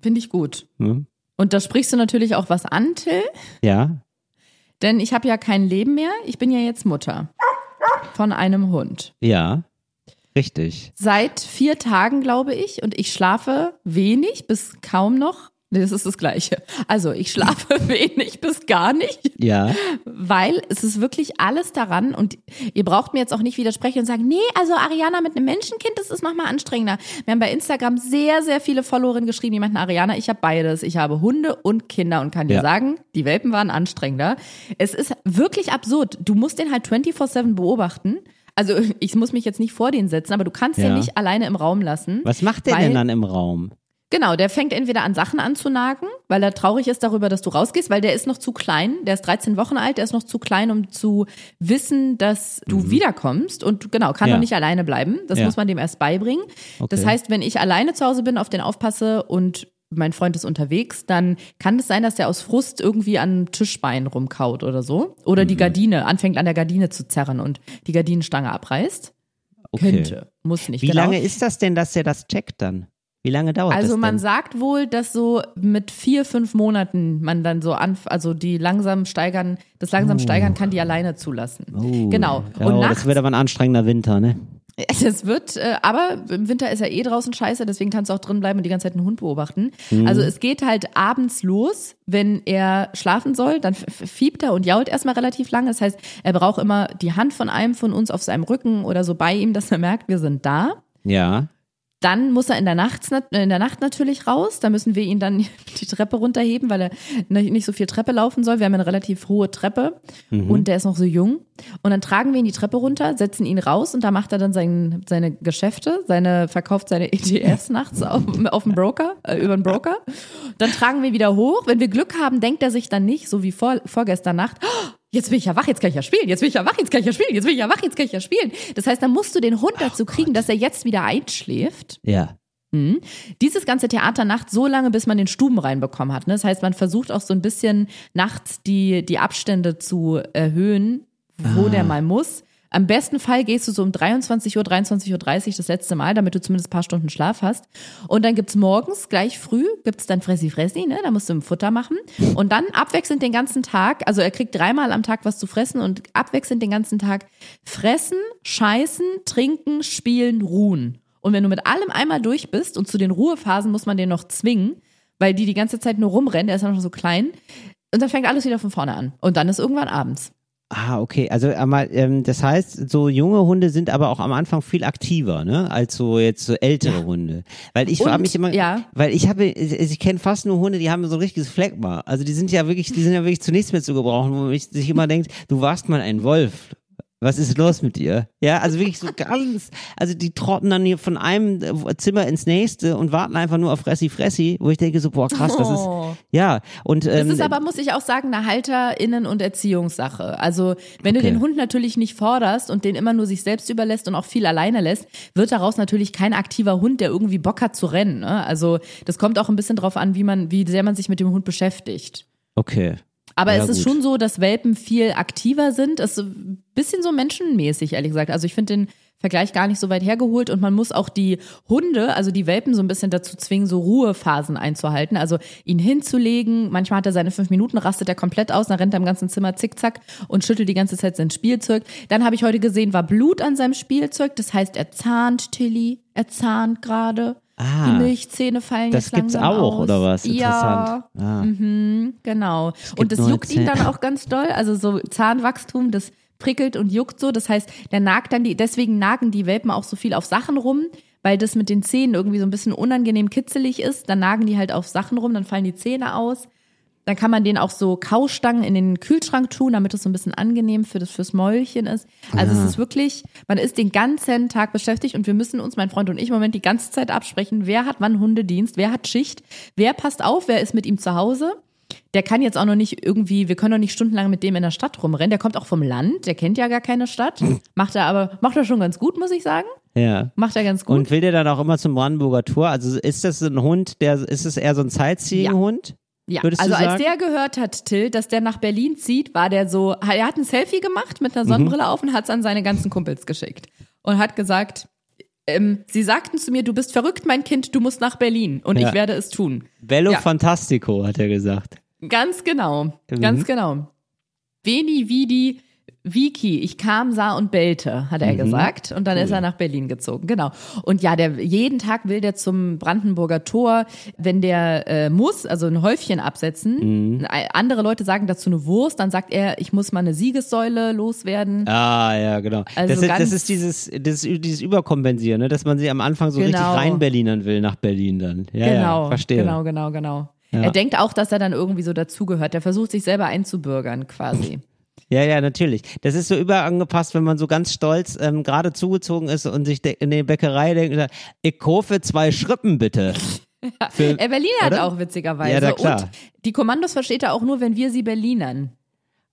Finde ich gut. Hm? Und da sprichst du natürlich auch was an, Till, Ja, denn ich habe ja kein Leben mehr. Ich bin ja jetzt Mutter von einem Hund. ja, richtig. Seit vier Tagen, glaube ich, und ich schlafe wenig bis kaum noch. Nee, das ist das Gleiche. Also, ich schlafe wenig bis gar nicht, Ja, weil es ist wirklich alles daran und ihr braucht mir jetzt auch nicht widersprechen und sagen, nee, also Ariana mit einem Menschenkind, das ist nochmal anstrengender. Wir haben bei Instagram sehr, sehr viele Followerinnen geschrieben, die meinten, Ariana, ich habe beides. Ich habe Hunde und Kinder und kann dir Ja. sagen, die Welpen waren anstrengender. Es ist wirklich absurd. Du musst den halt 24-7 beobachten. Also ich muss mich jetzt nicht vor den setzen, aber du kannst Ja. den nicht alleine im Raum lassen. was macht der denn dann im Raum? Genau, der fängt entweder an Sachen anzunagen, weil er traurig ist darüber, dass du rausgehst, weil der ist noch zu klein, der ist 13 Wochen alt, der ist noch zu klein, um zu wissen, dass du wiederkommst und genau, kann Mhm. Ja. noch nicht alleine bleiben. Das Ja. muss man dem erst beibringen. Das Okay. heißt, wenn ich alleine zu Hause bin, auf den aufpasse und mein Freund ist unterwegs, dann kann es sein, dass der aus Frust irgendwie an Tischbein rumkaut oder so. Oder Mhm. die Gardine, anfängt an der Gardine zu zerren und die Gardinenstange abreißt. Okay. Könnte, muss nicht. Wie genau. lange ist das denn, dass der das checkt dann? Wie lange dauert das Also man sagt wohl, dass so mit vier, fünf Monaten man dann so an, also die langsam steigern, das langsam steigern kann, die alleine zulassen. Oh. Genau. Und oh, nachts, das wird aber ein anstrengender Winter, ne? es wird, äh, aber im Winter ist ja eh draußen scheiße, deswegen kannst du auch drin bleiben und die ganze Zeit einen Hund beobachten. Mhm. Also es geht halt abends los, wenn er schlafen soll, dann fiebt er und jault erstmal relativ lange. Das heißt, er braucht immer die Hand von einem von uns auf seinem Rücken oder so bei ihm, dass er merkt, wir sind da. Ja. Dann muss er in der, Nacht, in der Nacht natürlich raus. Da müssen wir ihn dann die Treppe runterheben, weil er nicht so viel Treppe laufen soll. Wir haben eine relativ hohe Treppe und der ist noch so jung. Und dann tragen wir ihn die Treppe runter, setzen ihn raus und da macht er dann sein, seine Geschäfte, seine verkauft seine ETFs nachts auf, auf dem Broker, äh, über den Broker. Dann tragen wir wieder hoch. Wenn wir Glück haben, denkt er sich dann nicht, so wie vor, vorgestern Nacht, "Oh, Jetzt bin ich ja wach, jetzt kann ich ja spielen. Jetzt bin ich ja wach, jetzt kann ich ja spielen. Jetzt bin ich ja wach, jetzt kann ich ja spielen. Das heißt, dann musst du den Hund dazu kriegen, dass er jetzt wieder einschläft. Ja. Mhm. Dieses ganze Theater nachts so lange, bis man den Stuben reinbekommen hat. Ne? Das heißt, man versucht auch so ein bisschen nachts die, die Abstände zu erhöhen, wo der mal muss. Am besten Fall gehst du so um 23 Uhr, 23.30 Uhr das letzte Mal, damit du zumindest ein paar Stunden Schlaf hast. Und dann gibt's morgens gleich früh, gibt's dann Fressi Fressi, ne? da musst du im Futter machen. Und dann abwechselnd den ganzen Tag, also er kriegt dreimal am Tag was zu fressen und abwechselnd den ganzen Tag fressen, scheißen, trinken, spielen, ruhen. Und wenn du mit allem einmal durch bist und zu den Ruhephasen muss man den noch zwingen, weil die die ganze Zeit nur rumrennen, der ist ja noch so klein. Und dann fängt alles wieder von vorne an. Und dann ist irgendwann abends. Ah, okay. Also einmal, ähm, das heißt, so junge Hunde sind aber auch am Anfang viel aktiver, ne, als so jetzt so ältere Hunde. Weil ich frage mich immer, ja. weil ich habe, ich, ich kenne fast nur Hunde, die haben so ein richtiges Phlegma. Also die sind ja wirklich, die sind ja wirklich zunächst mehr zu gebrauchen, wo man sich immer denkt, du warst mal ein Wolf. Was ist los mit dir? Ja, also wirklich so ganz, also die trotten dann hier von einem äh, Zimmer ins nächste und warten einfach nur auf Fressi Fressi, wo ich denke so, boah krass, das Oh. ist, ja, und Das ähm, ist aber, muss ich auch sagen, eine HalterInnen- und Erziehungssache. Also, wenn du Okay. den Hund natürlich nicht forderst und den immer nur sich selbst überlässt und auch viel alleine lässt, wird daraus natürlich kein aktiver Hund, der irgendwie Bock hat zu rennen. Ne? Also, das kommt auch ein bisschen drauf an, wie man, wie sehr man sich mit dem Hund beschäftigt. okay. Aber Ja, es ist gut. schon so, dass Welpen viel aktiver sind. Es ist ein bisschen so menschenmäßig, ehrlich gesagt. Also ich finde den Vergleich gar nicht so weit hergeholt und man muss auch die Hunde, also die Welpen so ein bisschen dazu zwingen, so Ruhephasen einzuhalten. Also ihn hinzulegen. Manchmal hat er seine fünf Minuten, rastet er komplett aus, dann rennt er im ganzen Zimmer zickzack und schüttelt die ganze Zeit sein Spielzeug. Dann habe ich heute gesehen, war Blut an seinem Spielzeug. Das heißt, er zahnt Tilly, er zahnt gerade. Ah, Die Milchzähne fallen das jetzt gibt's auch, aus. oder was? Ja, Interessant. Ah. mhm, genau. Und das juckt ihn Zähne. dann auch ganz doll. Also so Zahnwachstum, das prickelt und juckt so. Das heißt, der nagt dann die, deswegen nagen die Welpen auch so viel auf Sachen rum, weil das mit den Zähnen irgendwie so ein bisschen unangenehm kitzelig ist. Dann nagen die halt auf Sachen rum, dann fallen die Zähne aus. Dann kann man den auch so Kaustangen in den Kühlschrank tun, damit es so ein bisschen angenehm für das fürs Mäulchen ist. Also es ist wirklich, man ist den ganzen Tag beschäftigt und wir müssen uns, mein Freund und ich, im Moment die ganze Zeit absprechen, wer hat wann Hundedienst, wer hat Schicht, wer passt auf, wer ist mit ihm zu Hause. Der kann jetzt auch noch nicht irgendwie, wir können doch nicht stundenlang mit dem in der Stadt rumrennen. Der kommt auch vom Land, der kennt ja gar keine Stadt. Macht er aber, macht er schon ganz gut, muss ich sagen. Ja. Macht er ganz gut. Und will der dann auch immer zum Brandenburger Tor? Also ist das ein Hund, der ist es eher so ein Sightseeing-Hund? Ja, Würdest also als der gehört hat, Till, dass der nach Berlin zieht, war der so, er hat ein Selfie gemacht mit einer Mhm. Sonnenbrille auf und hat es an seine ganzen Kumpels geschickt. Und hat gesagt, ähm, sie sagten zu mir, du bist verrückt, mein Kind, du musst nach Berlin und Ja. ich werde es tun. Bello Ja. Fantastico, hat er gesagt. Ganz genau, Mhm. ganz genau. Veni, Vidi, Viki, ich kam, sah und bellte, hat er Mhm. gesagt. Und dann ist er nach Berlin gezogen, genau. Und ja, der jeden Tag will der zum Brandenburger Tor, wenn der äh, muss, also ein Häufchen absetzen. Mhm. Andere Leute sagen dazu eine Wurst, dann sagt er, ich muss mal eine Siegessäule loswerden. Ah, ja, genau. Also das, ist, das ist dieses, das, dieses Überkompensieren, ne? dass man sie am Anfang so Genau. richtig reinberlinern will nach Berlin dann. Ja, genau, ja, verstehe. genau, genau, genau. Er denkt auch, dass er dann irgendwie so dazugehört. Der versucht sich selber einzubürgern quasi. Ja, ja, natürlich. Das ist so überangepasst, wenn man so ganz stolz ähm, gerade zugezogen ist und sich in die Bäckerei denkt, ich kaufe zwei Schrippen bitte. Für, Er Berliner hat Oder? auch witzigerweise. Ja, klar. Und die Kommandos versteht er auch nur, wenn wir sie Berlinern.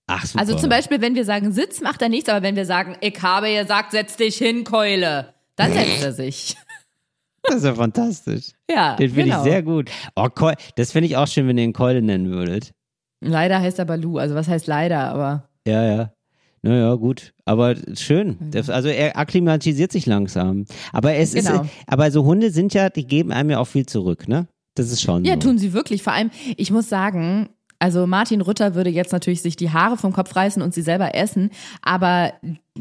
ach, super. Also zum Beispiel, wenn wir sagen Sitz, macht er nichts, aber wenn wir sagen, ich habe gesagt, setz dich hin, Keule, dann setzt er sich. Das ist ja fantastisch. Ja, Den finde genau. ich sehr gut. Oh, Keul, das finde ich auch schön, wenn ihr ihn Keule nennen würdet. Leider heißt er Balu, also was heißt leider, aber Ja, ja. Naja, gut. Aber schön. Mhm. Das, also er akklimatisiert sich langsam. Aber es Genau. ist, aber so Hunde sind ja, die geben einem ja auch viel zurück, ne? Das ist schon ja, so. tun sie wirklich. Vor allem, ich muss sagen, also Martin Rütter würde jetzt natürlich sich die Haare vom Kopf reißen und sie selber essen, aber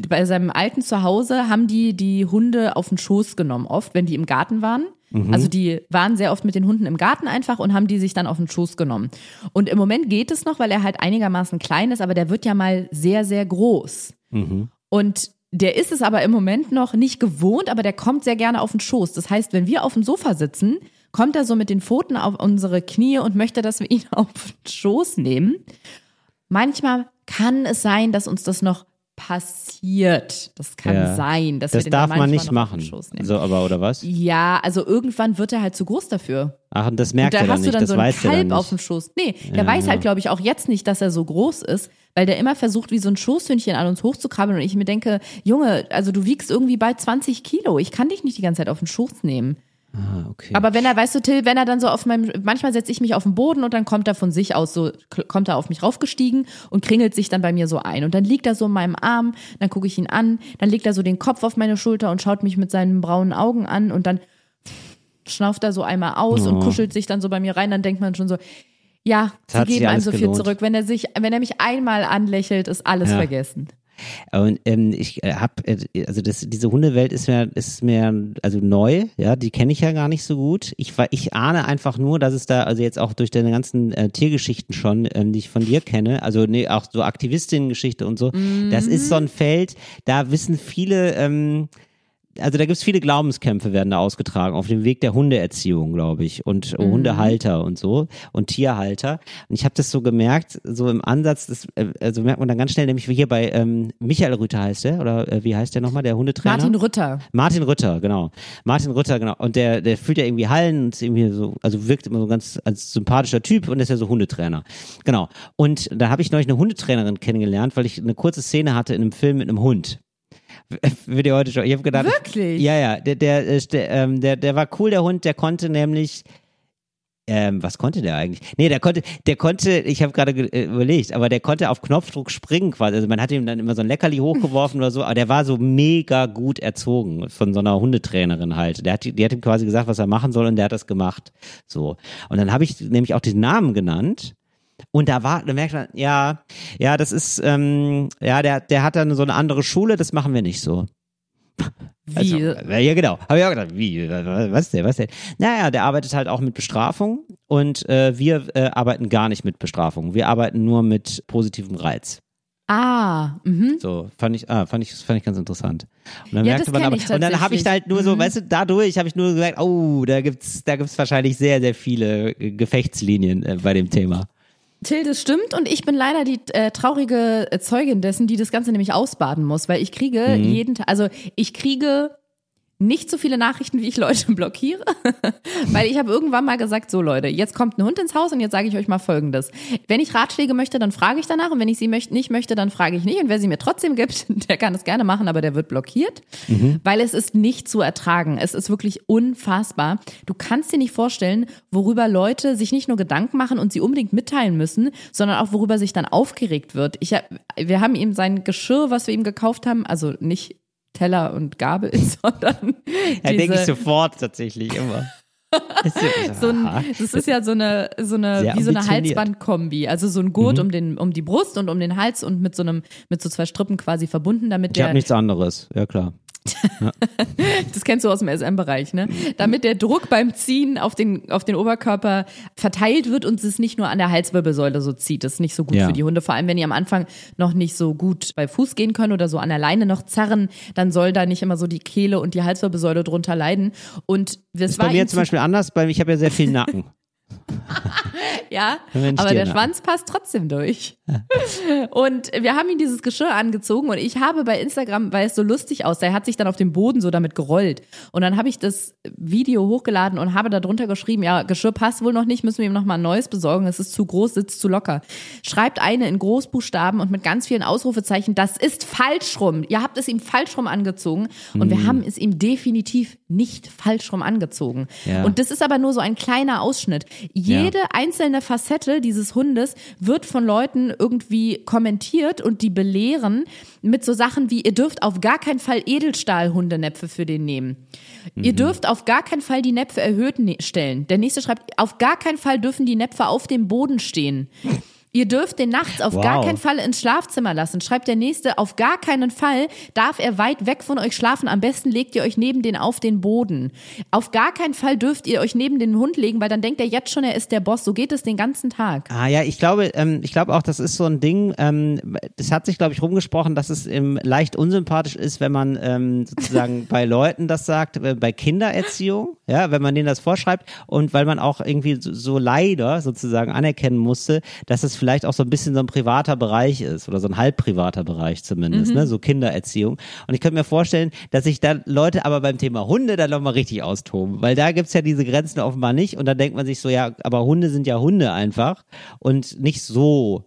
bei seinem alten Zuhause haben die die Hunde auf den Schoß genommen, oft, wenn die im Garten waren. Also die waren sehr oft mit den Hunden im Garten einfach und haben die sich dann auf den Schoß genommen. Und im Moment geht es noch, weil er halt einigermaßen klein ist, aber der wird ja mal sehr, sehr groß. Und der ist es aber im Moment noch nicht gewohnt, aber der kommt sehr gerne auf den Schoß. Das heißt, wenn wir auf dem Sofa sitzen, kommt er so mit den Pfoten auf unsere Knie und möchte, dass wir ihn auf den Schoß nehmen. Manchmal kann es sein, dass uns das noch passiert. Das kann Ja. sein, dass das darf man nicht machen. So, aber oder was? Ja, also irgendwann wird er halt zu groß dafür. Ach, und das Und merkt da er dann hast du nicht, dann das so ein weiß er Kalb auf dem nicht. Schoß. Nee, der weiß halt, glaube ich, auch jetzt nicht, dass er so groß ist, weil der immer versucht, wie so ein Schoßhündchen an uns hochzukrabbeln. Und ich mir denke, Junge, also du wiegst irgendwie bald 20 Kilo. Ich kann dich nicht die ganze Zeit auf den Schoß nehmen. Ah, okay. Aber wenn er, weißt du, Till, wenn er dann so auf meinem, manchmal setze ich mich auf den Boden und dann kommt er von sich aus so, kommt er auf mich raufgestiegen und kringelt sich dann bei mir so ein. Und dann liegt er so in meinem Arm, dann gucke ich ihn an, dann legt er so den Kopf auf meine Schulter und schaut mich mit seinen braunen Augen an und dann schnauft er so einmal aus und Oh. kuschelt sich dann so bei mir rein, dann denkt man schon so, ja, Das sie geben einem so viel gelohnt. zurück. Wenn er sich, wenn er mich einmal anlächelt, ist alles Ja. vergessen. Und ähm, ich äh, hab, äh, also das, diese Hundewelt ist mir, ist mir also neu, ja, die kenne ich ja gar nicht so gut. Ich ich ahne einfach nur, dass es da, also jetzt auch durch deine ganzen äh, Tiergeschichten schon, ähm, die ich von dir kenne, also nee, auch so Aktivistinnen-Geschichte und so, das ist so ein Feld, da wissen viele, ähm, also da gibt's viele Glaubenskämpfe werden da ausgetragen auf dem Weg der Hundeerziehung, glaube ich, und Hundehalter und so und Tierhalter. Und ich habe das so gemerkt, so im Ansatz, das, äh, also merkt man dann ganz schnell, nämlich wie hier bei ähm, Michael Rüther heißt der oder äh, wie heißt der nochmal, der Hundetrainer? Martin Rütter. Martin Rütter, genau. Martin Rütter, genau. Und der, der fühlt ja irgendwie Hallen und ist irgendwie so, also wirkt immer so ganz als sympathischer Typ und ist ja so Hundetrainer. Genau. Und da habe ich neulich eine Hundetrainerin kennengelernt, weil ich eine kurze Szene hatte in einem Film mit einem Hund. Wird ihr heute schon. Ich habe gedacht. Wirklich? Ja, ja. Der, der, äh, der, ähm, der, der war cool, der Hund, der konnte nämlich. Ähm, was konnte der eigentlich? Nee, der konnte, der konnte, ich habe gerade ge- äh, überlegt, aber der konnte auf Knopfdruck springen quasi. Also man hat ihm dann immer so ein Leckerli hochgeworfen oder so, aber der war so mega gut erzogen von so einer Hundetrainerin halt. Der hat, die hat ihm quasi gesagt, was er machen soll und der hat das gemacht. So. Und dann habe ich nämlich auch den Namen genannt. Und da war, da merkt man, ja, ja, das ist, ähm, ja, der, der hat dann so eine andere Schule, das machen wir nicht so. Wie? Also, ja, genau. Habe ich auch gedacht, wie? Was denn? Was denn? Naja, der arbeitet halt auch mit Bestrafung und äh, wir äh, arbeiten gar nicht mit Bestrafung. Wir arbeiten nur mit positivem Reiz. ah, mhm. So, fand ich, ah, fand ich, fand ich ganz interessant. Und dann Ja, merkte man aber, und dann habe ich tatsächlich. halt nur so, Mhm. weißt du, dadurch habe ich nur gesagt, oh, da gibt's, da gibt's wahrscheinlich sehr, sehr viele Gefechtslinien äh, bei dem Thema. Till, das stimmt und ich bin leider die äh, traurige Zeugin dessen, die das Ganze nämlich ausbaden muss, weil ich kriege Mhm. jeden Tag, also ich kriege nicht so viele Nachrichten, wie ich Leute blockiere, weil ich habe irgendwann mal gesagt, so Leute, jetzt kommt ein Hund ins Haus und jetzt sage ich euch mal Folgendes. Wenn ich Ratschläge möchte, dann frage ich danach und wenn ich sie möcht nicht möchte, dann frage ich nicht und wer sie mir trotzdem gibt, der kann es gerne machen, aber der wird blockiert, weil es ist nicht zu ertragen. Es ist wirklich unfassbar. Du kannst dir nicht vorstellen, worüber Leute sich nicht nur Gedanken machen und sie unbedingt mitteilen müssen, sondern auch worüber sich dann aufgeregt wird. Ich wir haben ihm sein Geschirr, was wir ihm gekauft haben, also nicht Teller und Gabel, sondern Ja, denke ich sofort tatsächlich immer. So ein, das ist ja so eine, so eine, wie so eine. Halsbandkombi. Also so ein Gurt um den, um die Brust und um den Hals und mit so einem, mit so zwei Strippen quasi verbunden, damit ich der, habe nichts anderes, ja klar. das kennst du aus dem SM-Bereich, ne? Damit der Druck beim Ziehen auf den, auf den Oberkörper verteilt wird und es nicht nur an der Halswirbelsäule so zieht. Das ist nicht so gut Ja. für die Hunde. Vor allem, wenn die am Anfang noch nicht so gut bei Fuß gehen können oder so an der Leine noch zerren, dann soll da nicht immer so die Kehle und die Halswirbelsäule drunter leiden. Und das Ist bei mir zum zu Beispiel anders, weil ich habe ja sehr viel Nacken. Ja, Wenn aber der Schwanz passt trotzdem durch. Und wir haben ihm dieses Geschirr angezogen und ich habe bei Instagram, weil es so lustig aussah, er hat sich dann auf dem Boden so damit gerollt. Und dann habe ich das Video hochgeladen und habe darunter geschrieben, ja, Geschirr passt wohl noch nicht, müssen wir ihm noch mal ein neues besorgen, es ist zu groß, sitzt zu locker. Schreibt eine in Großbuchstaben und mit ganz vielen Ausrufezeichen, das ist falsch rum. Ihr habt es ihm falsch rum angezogen und wir haben es ihm definitiv nicht falsch rum angezogen. Ja. Und das ist aber nur so ein kleiner Ausschnitt. Jede einzelne Facette dieses Hundes wird von Leuten irgendwie kommentiert und die belehren mit so Sachen wie, ihr dürft auf gar keinen Fall Edelstahl-Hundenäpfe für den nehmen. Ihr Mhm. dürft auf gar keinen Fall die Näpfe erhöht ne stellen. Der nächste schreibt, auf gar keinen Fall dürfen die Näpfe auf dem Boden stehen. Ihr dürft den nachts auf Wow. gar keinen Fall ins Schlafzimmer lassen. Schreibt der nächste, auf gar keinen Fall darf er weit weg von euch schlafen. Am besten legt ihr euch neben den auf den Boden. Auf gar keinen Fall dürft ihr euch neben den Hund legen, weil dann denkt er jetzt schon, er ist der Boss. So geht es den ganzen Tag. Ah ja, ich glaube, ähm, ich glaube auch, das ist so ein Ding. Ähm, das hat sich, glaube ich, rumgesprochen, dass es ähm, leicht unsympathisch ist, wenn man ähm, sozusagen bei Leuten das sagt, äh, bei Kindererziehung, ja, wenn man denen das vorschreibt und weil man auch irgendwie so, so leider sozusagen anerkennen musste, dass es vielleicht auch so ein bisschen so ein privater Bereich ist oder so ein halb privater Bereich zumindest, ne, so Kindererziehung. Und ich könnte mir vorstellen, dass sich da Leute aber beim Thema Hunde dann nochmal richtig austoben, weil da gibt's ja diese Grenzen offenbar nicht. Und dann denkt man sich so, ja, aber Hunde sind ja Hunde einfach und nicht so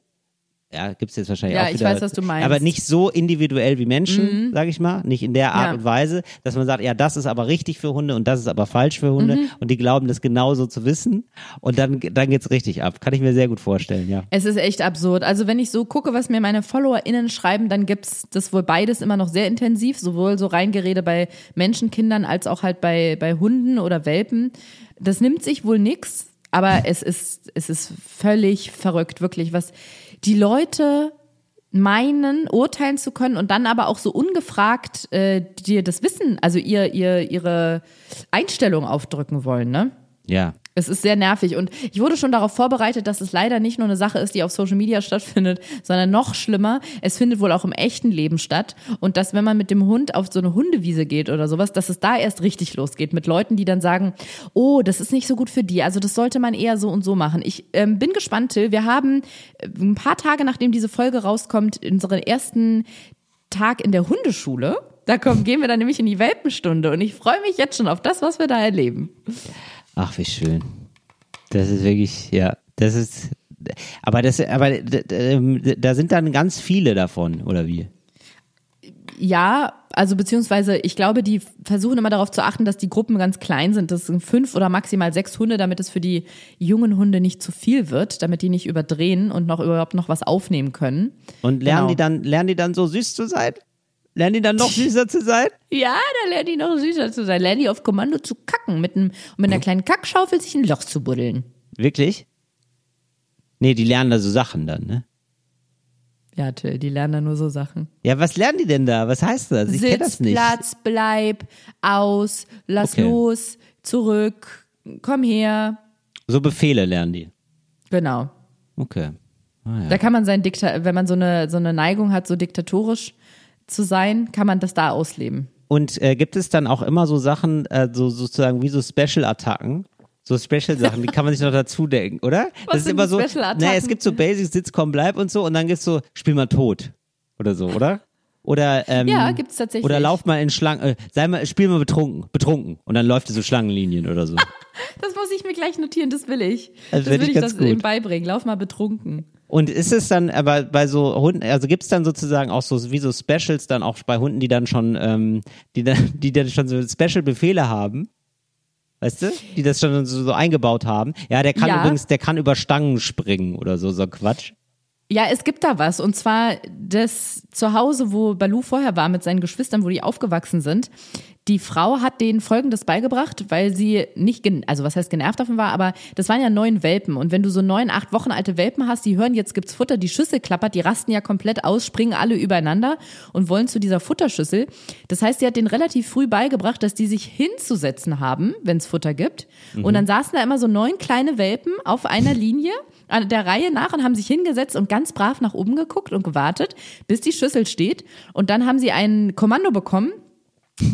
ja, gibt's jetzt wahrscheinlich Ja, auch ich wieder. weiß, was du meinst. Aber nicht so individuell wie Menschen, sage ich mal. Nicht in der Art Ja. und Weise, dass man sagt, ja, das ist aber richtig für Hunde und das ist aber falsch für Hunde. Und die glauben das genauso zu wissen. Und dann, dann geht's richtig ab. Kann ich mir sehr gut vorstellen, ja. Es ist echt absurd. Also wenn ich so gucke, was mir meine FollowerInnen schreiben, dann gibt's das wohl beides immer noch sehr intensiv, sowohl so Reingerede bei Menschenkindern als auch halt bei, bei Hunden oder Welpen. Das nimmt sich wohl nix, aber es ist, es ist völlig verrückt, wirklich, was die Leute meinen, urteilen zu können und dann aber auch so ungefragt äh, dir das Wissen, also ihr, ihr, ihre Einstellung aufdrücken wollen, ne? Ja. Es ist sehr nervig und ich wurde schon darauf vorbereitet, dass es leider nicht nur eine Sache ist, die auf Social Media stattfindet, sondern noch schlimmer, es findet wohl auch im echten Leben statt und dass wenn man mit dem Hund auf so eine Hundewiese geht oder sowas, dass es da erst richtig losgeht mit Leuten, die dann sagen, oh, das ist nicht so gut für die, also das sollte man eher so und so machen. Ich ähm, bin gespannt, Till, wir haben äh, ein paar Tage nachdem diese Folge rauskommt, unseren ersten Tag in der Hundeschule. Da kommen, gehen wir dann nämlich in die Welpenstunde und ich freue mich jetzt schon auf das, was wir da erleben. Ach, wie schön. Das ist wirklich, ja, das ist, aber das, aber ähm, da sind dann ganz viele davon, oder wie? Ja, also beziehungsweise ich glaube, die versuchen immer darauf zu achten, dass die Gruppen ganz klein sind. Das sind fünf oder maximal sechs Hunde, damit es für die jungen Hunde nicht zu viel wird, damit die nicht überdrehen und noch überhaupt noch was aufnehmen können. Und lernen Genau. die dann, lernen die dann so süß zu sein? Lernen die dann noch süßer zu sein? Ja, da lernen die noch süßer zu sein. Lernen die auf Kommando zu kacken, mit, einem, mit einer kleinen Kackschaufel sich ein Loch zu buddeln. Wirklich? Nee, die lernen da so Sachen dann, ne? Ja, Till, die lernen da nur so Sachen. Ja, was lernen die denn da? Was heißt das? Ich kenne das nicht. Platz, bleib, aus, lass Okay. los, zurück, komm her. So Befehle lernen die. Genau. Okay. Ah, ja. Da kann man sein Dikta wenn man so eine, so eine Neigung hat, so diktatorisch zu sein, kann man das da ausleben. Und äh, gibt es dann auch immer so Sachen, äh, so sozusagen wie so Special-Attacken? So Special-Sachen, die kann man sich noch dazu denken, oder? Was das ist sind immer so. Special-Attacken? Naja, es gibt so Basics, Sitz, komm, bleib und so, und dann gibt's so, spiel mal tot. Oder so, oder? Oder, ähm, Ja, gibt's tatsächlich. Oder lauf mal in Schlangen, äh, sei mal, spiel mal betrunken, betrunken. Und dann läuft es so Schlangenlinien oder so. Das muss ich mir gleich notieren, das will ich. Das Das, will ich ich das ihm gut. beibringen. Lauf mal betrunken. Und ist es dann aber bei so Hunden, also gibt's dann sozusagen auch so wie so Specials dann auch bei Hunden, die dann schon, ähm, die dann, die dann schon so Special-Befehle haben? Weißt du? Die das schon so, so eingebaut haben. Ja, der kann Ja. übrigens, der kann über Stangen springen oder so, so Quatsch. Ja, es gibt da was. Und zwar das Zuhause, wo Balu vorher war mit seinen Geschwistern, wo die aufgewachsen sind. Die Frau hat denen Folgendes beigebracht, weil sie nicht, gen also was heißt genervt davon war, aber das waren ja neun Welpen. Und wenn du so neun, acht Wochen alte Welpen hast, die hören, jetzt gibt's Futter, die Schüssel klappert, die rasten ja komplett aus, springen alle übereinander und wollen zu dieser Futterschüssel. Das heißt, sie hat denen relativ früh beigebracht, dass die sich hinzusetzen haben, wenn's Futter gibt. Und dann saßen da immer so neun kleine Welpen auf einer Linie an der Reihe nach und haben sich hingesetzt und ganz brav nach oben geguckt und gewartet, bis die Schüssel steht. Und dann haben sie ein Kommando bekommen,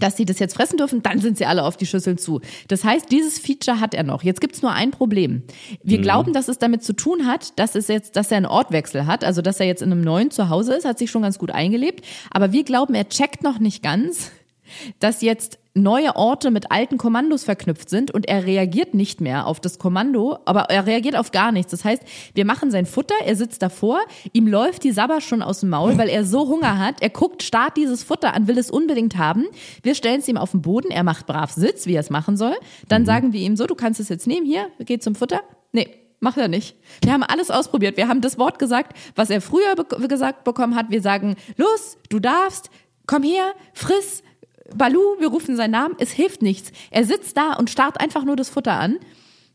dass sie das jetzt fressen dürfen, dann sind sie alle auf die Schüsseln zu. Das heißt, dieses Feature hat er noch. Jetzt gibt's nur ein Problem. Wir glauben, dass es damit zu tun hat, dass es jetzt, dass er einen Ortwechsel hat, also dass er jetzt in einem neuen Zuhause ist, hat sich schon ganz gut eingelebt. Aber wir glauben, er checkt noch nicht ganz, dass jetzt neue Orte mit alten Kommandos verknüpft sind und er reagiert nicht mehr auf das Kommando, aber er reagiert auf gar nichts. Das heißt, wir machen sein Futter, er sitzt davor, ihm läuft die Sabber schon aus dem Maul, weil er so Hunger hat. Er guckt starrt dieses Futter an, will es unbedingt haben. Wir stellen es ihm auf den Boden, er macht brav Sitz, wie er es machen soll. Dann sagen wir ihm so, du kannst es jetzt nehmen, hier, geht zum Futter. Nee, Macht er nicht. Wir haben alles ausprobiert. Wir haben das Wort gesagt, was er früher be gesagt bekommen hat. Wir sagen, los, du darfst, komm her, friss, Balu, wir rufen seinen Namen, es hilft nichts. Er sitzt da und starrt einfach nur das Futter an.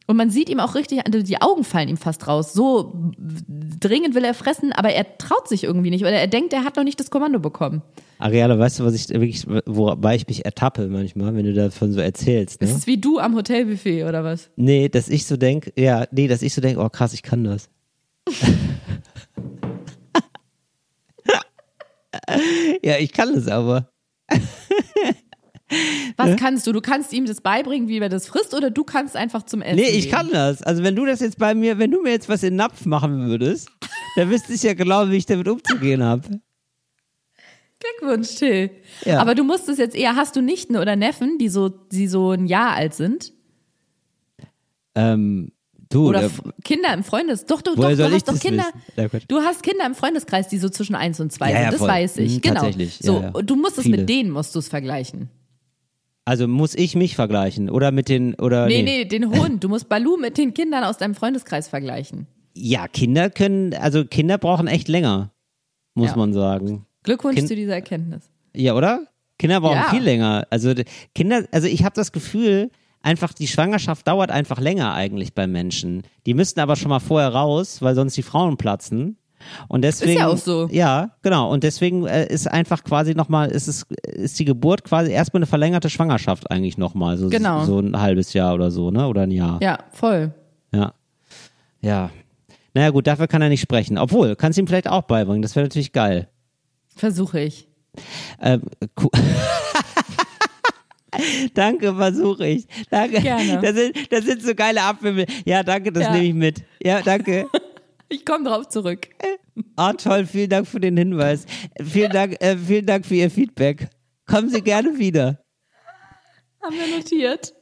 Und man sieht ihm auch richtig, also die Augen fallen ihm fast raus. So dringend will er fressen, aber er traut sich irgendwie nicht, weil er denkt, er hat noch nicht das Kommando bekommen. Ariane, weißt du, was ich wirklich, wobei ich mich ertappe manchmal, wenn du davon so erzählst, Es ne? ist wie du am Hotelbuffet oder was? Nee, dass ich so denk, ja, nee, dass ich so denk, oh krass, ich kann das. ja, ich kann das aber. Was kannst du? Du kannst ihm das beibringen, wie er das frisst, oder du kannst einfach zum Essen. Nee, ich gehen? kann das. Also wenn du das jetzt bei mir, wenn du mir jetzt was in den Napf machen würdest, dann wüsste ich ja genau, wie ich damit umzugehen habe. Glückwunsch, Till. Ja. Aber du musst es jetzt eher, hast du Nichten oder Neffen, die so, die so ein Jahr alt sind? Ähm, du, Oder Kinder im Freundes. Doch, du, doch, du hast doch Kinder. Ja. Du hast Kinder im Freundeskreis, die so zwischen eins und zwei Ja, ja, sind. Das voll. weiß ich. Mhm, genau. So, du musst es Viele. mit denen musst du es vergleichen. also muss ich mich vergleichen oder mit den oder Nee, nee, den Hund. Du musst Balu mit den Kindern aus deinem Freundeskreis vergleichen. Ja, Kinder können, also Kinder brauchen echt länger, muss Ja. man sagen. Glückwunsch Kind- zu dieser Erkenntnis. Ja, oder? Kinder brauchen Ja. viel länger. Also Kinder, also ich habe das Gefühl, einfach die Schwangerschaft dauert einfach länger eigentlich bei Menschen. Die müssten aber schon mal vorher raus, weil sonst die Frauen platzen. Und deswegen, ja auch so. Ja, genau. Und deswegen äh, ist einfach quasi nochmal, ist es, ist die Geburt quasi erstmal eine verlängerte Schwangerschaft eigentlich nochmal. So, Genau. so ein halbes Jahr oder so, ne? Oder ein Jahr. Ja, voll. Ja. Ja. Naja, gut, dafür kann er nicht sprechen. Obwohl, kannst ihm vielleicht auch beibringen. Das wäre natürlich geil. Versuche ich. Ähm, cool. danke, versuche ich. Danke. Gerne. Das sind, das sind so geile Abwimmel. Ja, danke, das Ja. nehme ich mit. Ja, danke. Ich komme drauf zurück. Ah, toll, vielen Dank für den Hinweis. Vielen Dank, äh, vielen Dank für Ihr Feedback. Kommen Sie gerne wieder. Haben wir notiert.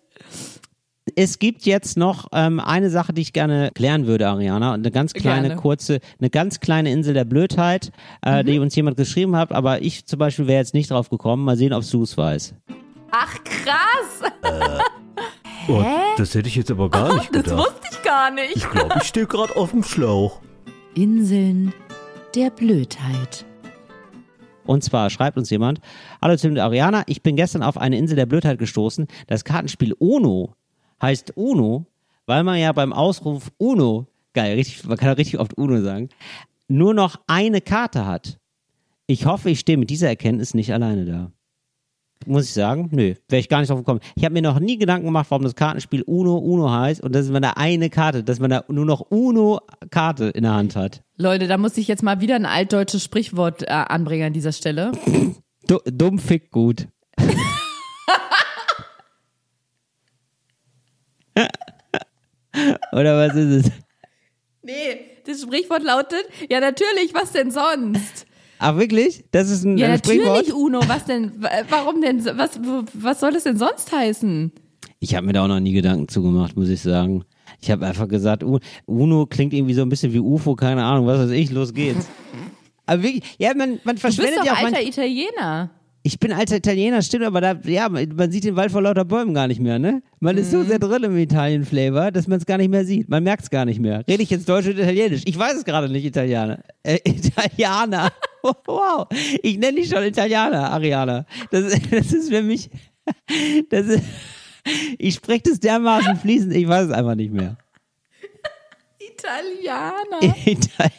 Es gibt jetzt noch ähm, eine Sache, die ich gerne klären würde, Ariana, und eine ganz kleine, Gerne. kurze, eine ganz kleine Insel der Blödheit, äh, Mhm. die uns jemand geschrieben hat, aber ich zum Beispiel wäre jetzt nicht drauf gekommen. Mal sehen, ob du es weiß. Ach, krass. Oh, das hätte ich jetzt aber gar nicht Das gedacht. wusste ich gar nicht. Ich glaube, ich stehe gerade auf dem Schlauch. Inseln der Blödheit. Und zwar schreibt uns jemand, Hallo Tim und Ariana, ich bin gestern auf eine Insel der Blödheit gestoßen. Das Kartenspiel Uno heißt Uno, weil man ja beim Ausruf Uno, geil, richtig, man kann auch richtig oft Uno sagen, nur noch eine Karte hat. Ich hoffe, ich stehe mit dieser Erkenntnis nicht alleine da. Muss ich sagen? Nö, wäre ich gar nicht drauf gekommen. Ich habe mir noch nie Gedanken gemacht, warum das Kartenspiel Uno Uno heißt und dass man da eine Karte, dass man da nur noch Uno-Karte in der Hand hat. Leute, da muss ich jetzt mal wieder ein altdeutsches Sprichwort äh, anbringen an dieser Stelle. Du, dumm fick gut. Oder was ist es? Nee, das Sprichwort lautet, ja natürlich, was denn sonst? Ach wirklich? Das ist ein, Ja, ein natürlich? Uno, was denn, wa- warum denn, was, was soll es denn sonst heißen? Ich habe mir da auch noch nie Gedanken zugemacht, muss ich sagen. Ich habe einfach gesagt, Uno klingt irgendwie so ein bisschen wie UFO, keine Ahnung, was weiß ich, los geht's. Aber wirklich, ja, man, man Du bist verschwendet doch ja auch alter Italiener. Ich bin alter Italiener, stimmt, aber da, ja, man sieht den Wald vor lauter Bäumen gar nicht mehr, ne? Man ist so sehr drin im Italien-Flavor, dass man es gar nicht mehr sieht. Man merkt es gar nicht mehr. Rede ich jetzt Deutsch oder Italienisch? Ich weiß es gerade nicht, Italiener. Äh, Italiener. Wow. Ich nenne dich schon Italiener, Ariana. Das, das ist für mich, das ist, ich spreche das dermaßen fließend, ich weiß es einfach nicht mehr. Italiener.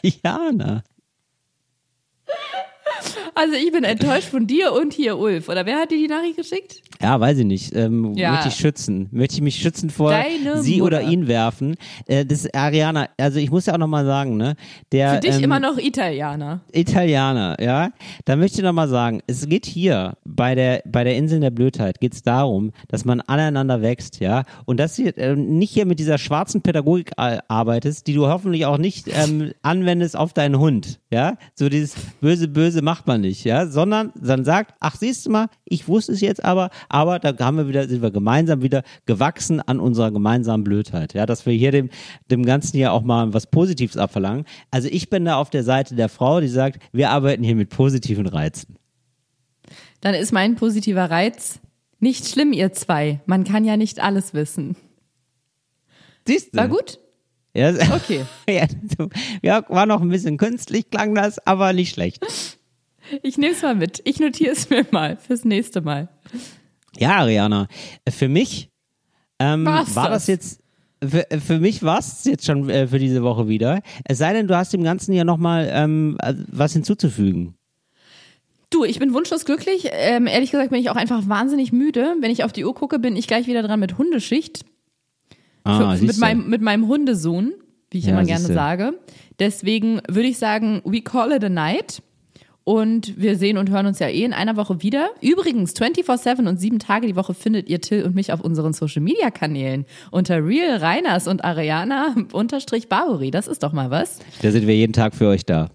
Italiener. Also ich bin enttäuscht von dir und hier Ulf. Oder wer hat dir die Nachricht geschickt? Ja, weiß ich nicht. Ähm, Ja. Möchte ich schützen. Möchte ich mich schützen vor Deine sie Mutter. oder ihn werfen. Äh, das Ariana, also ich muss ja auch nochmal sagen, ne? Der, Für dich ähm, immer noch Italiener. Italiener, ja. Da möchte ich nochmal sagen, es geht hier bei der, bei der Insel der Blödheit geht es darum, dass man aneinander wächst, ja. Und dass du äh, nicht hier mit dieser schwarzen Pädagogik arbeitest, die du hoffentlich auch nicht ähm, anwendest auf deinen Hund, ja. So dieses böse, böse macht man nicht, ja. Sondern dann sagt, ach, siehst du mal, ich wusste es jetzt aber, aber da haben wir wieder, sind wir gemeinsam wieder gewachsen an unserer gemeinsamen Blödheit, ja. Dass wir hier dem, dem Ganzen hier auch mal was Positives abverlangen. Also ich bin da auf der Seite der Frau, die sagt, wir arbeiten hier mit positiven Reizen. Dann ist mein positiver Reiz nicht schlimm, ihr zwei. Man kann ja nicht alles wissen. Siehst du? War gut? Ja, Okay. ja, ja, war noch ein bisschen künstlich, klang das, aber nicht schlecht. Ich nehme es mal mit. Ich notiere es mir mal fürs nächste Mal. Ja, Ariana, für mich ähm, war das? das jetzt, für, für mich war es jetzt schon äh, für diese Woche wieder. Es sei denn, du hast dem Ganzen ja nochmal ähm, äh, was hinzuzufügen. Du, ich bin wunschlos glücklich. Ähm, ehrlich gesagt bin ich auch einfach wahnsinnig müde. Wenn ich auf die Uhr gucke, bin ich gleich wieder dran mit Hundeschicht. Ah, Für, mit, meinem, mit meinem Hundesohn, wie ich Ja, immer gerne siehste. sage. Deswegen würde ich sagen, we call it a night. Und wir sehen und hören uns ja eh in einer Woche wieder. Übrigens, 24-7 und sieben Tage die Woche findet ihr Till und mich auf unseren Social-Media-Kanälen unter Real Reiners und Ariana unterstrich Barbary. Das ist doch mal was. Da sind wir jeden Tag für euch da.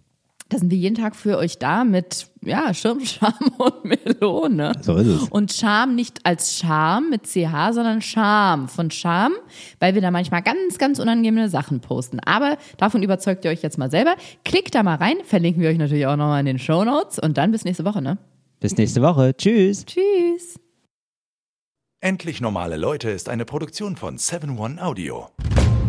Da sind wir jeden Tag für euch da mit, ja, Schirmscham und Melone. So ist es. Und Charme nicht als Charme mit CH, sondern Charme von Charme, weil wir da manchmal ganz, ganz unangenehme Sachen posten. Aber davon überzeugt ihr euch jetzt mal selber. Klickt da mal rein, verlinken wir euch natürlich auch nochmal in den Show Notes und dann bis nächste Woche, ne? Bis nächste Woche. Tschüss. Tschüss. Endlich normale Leute ist eine Produktion von 7 One Audio. 7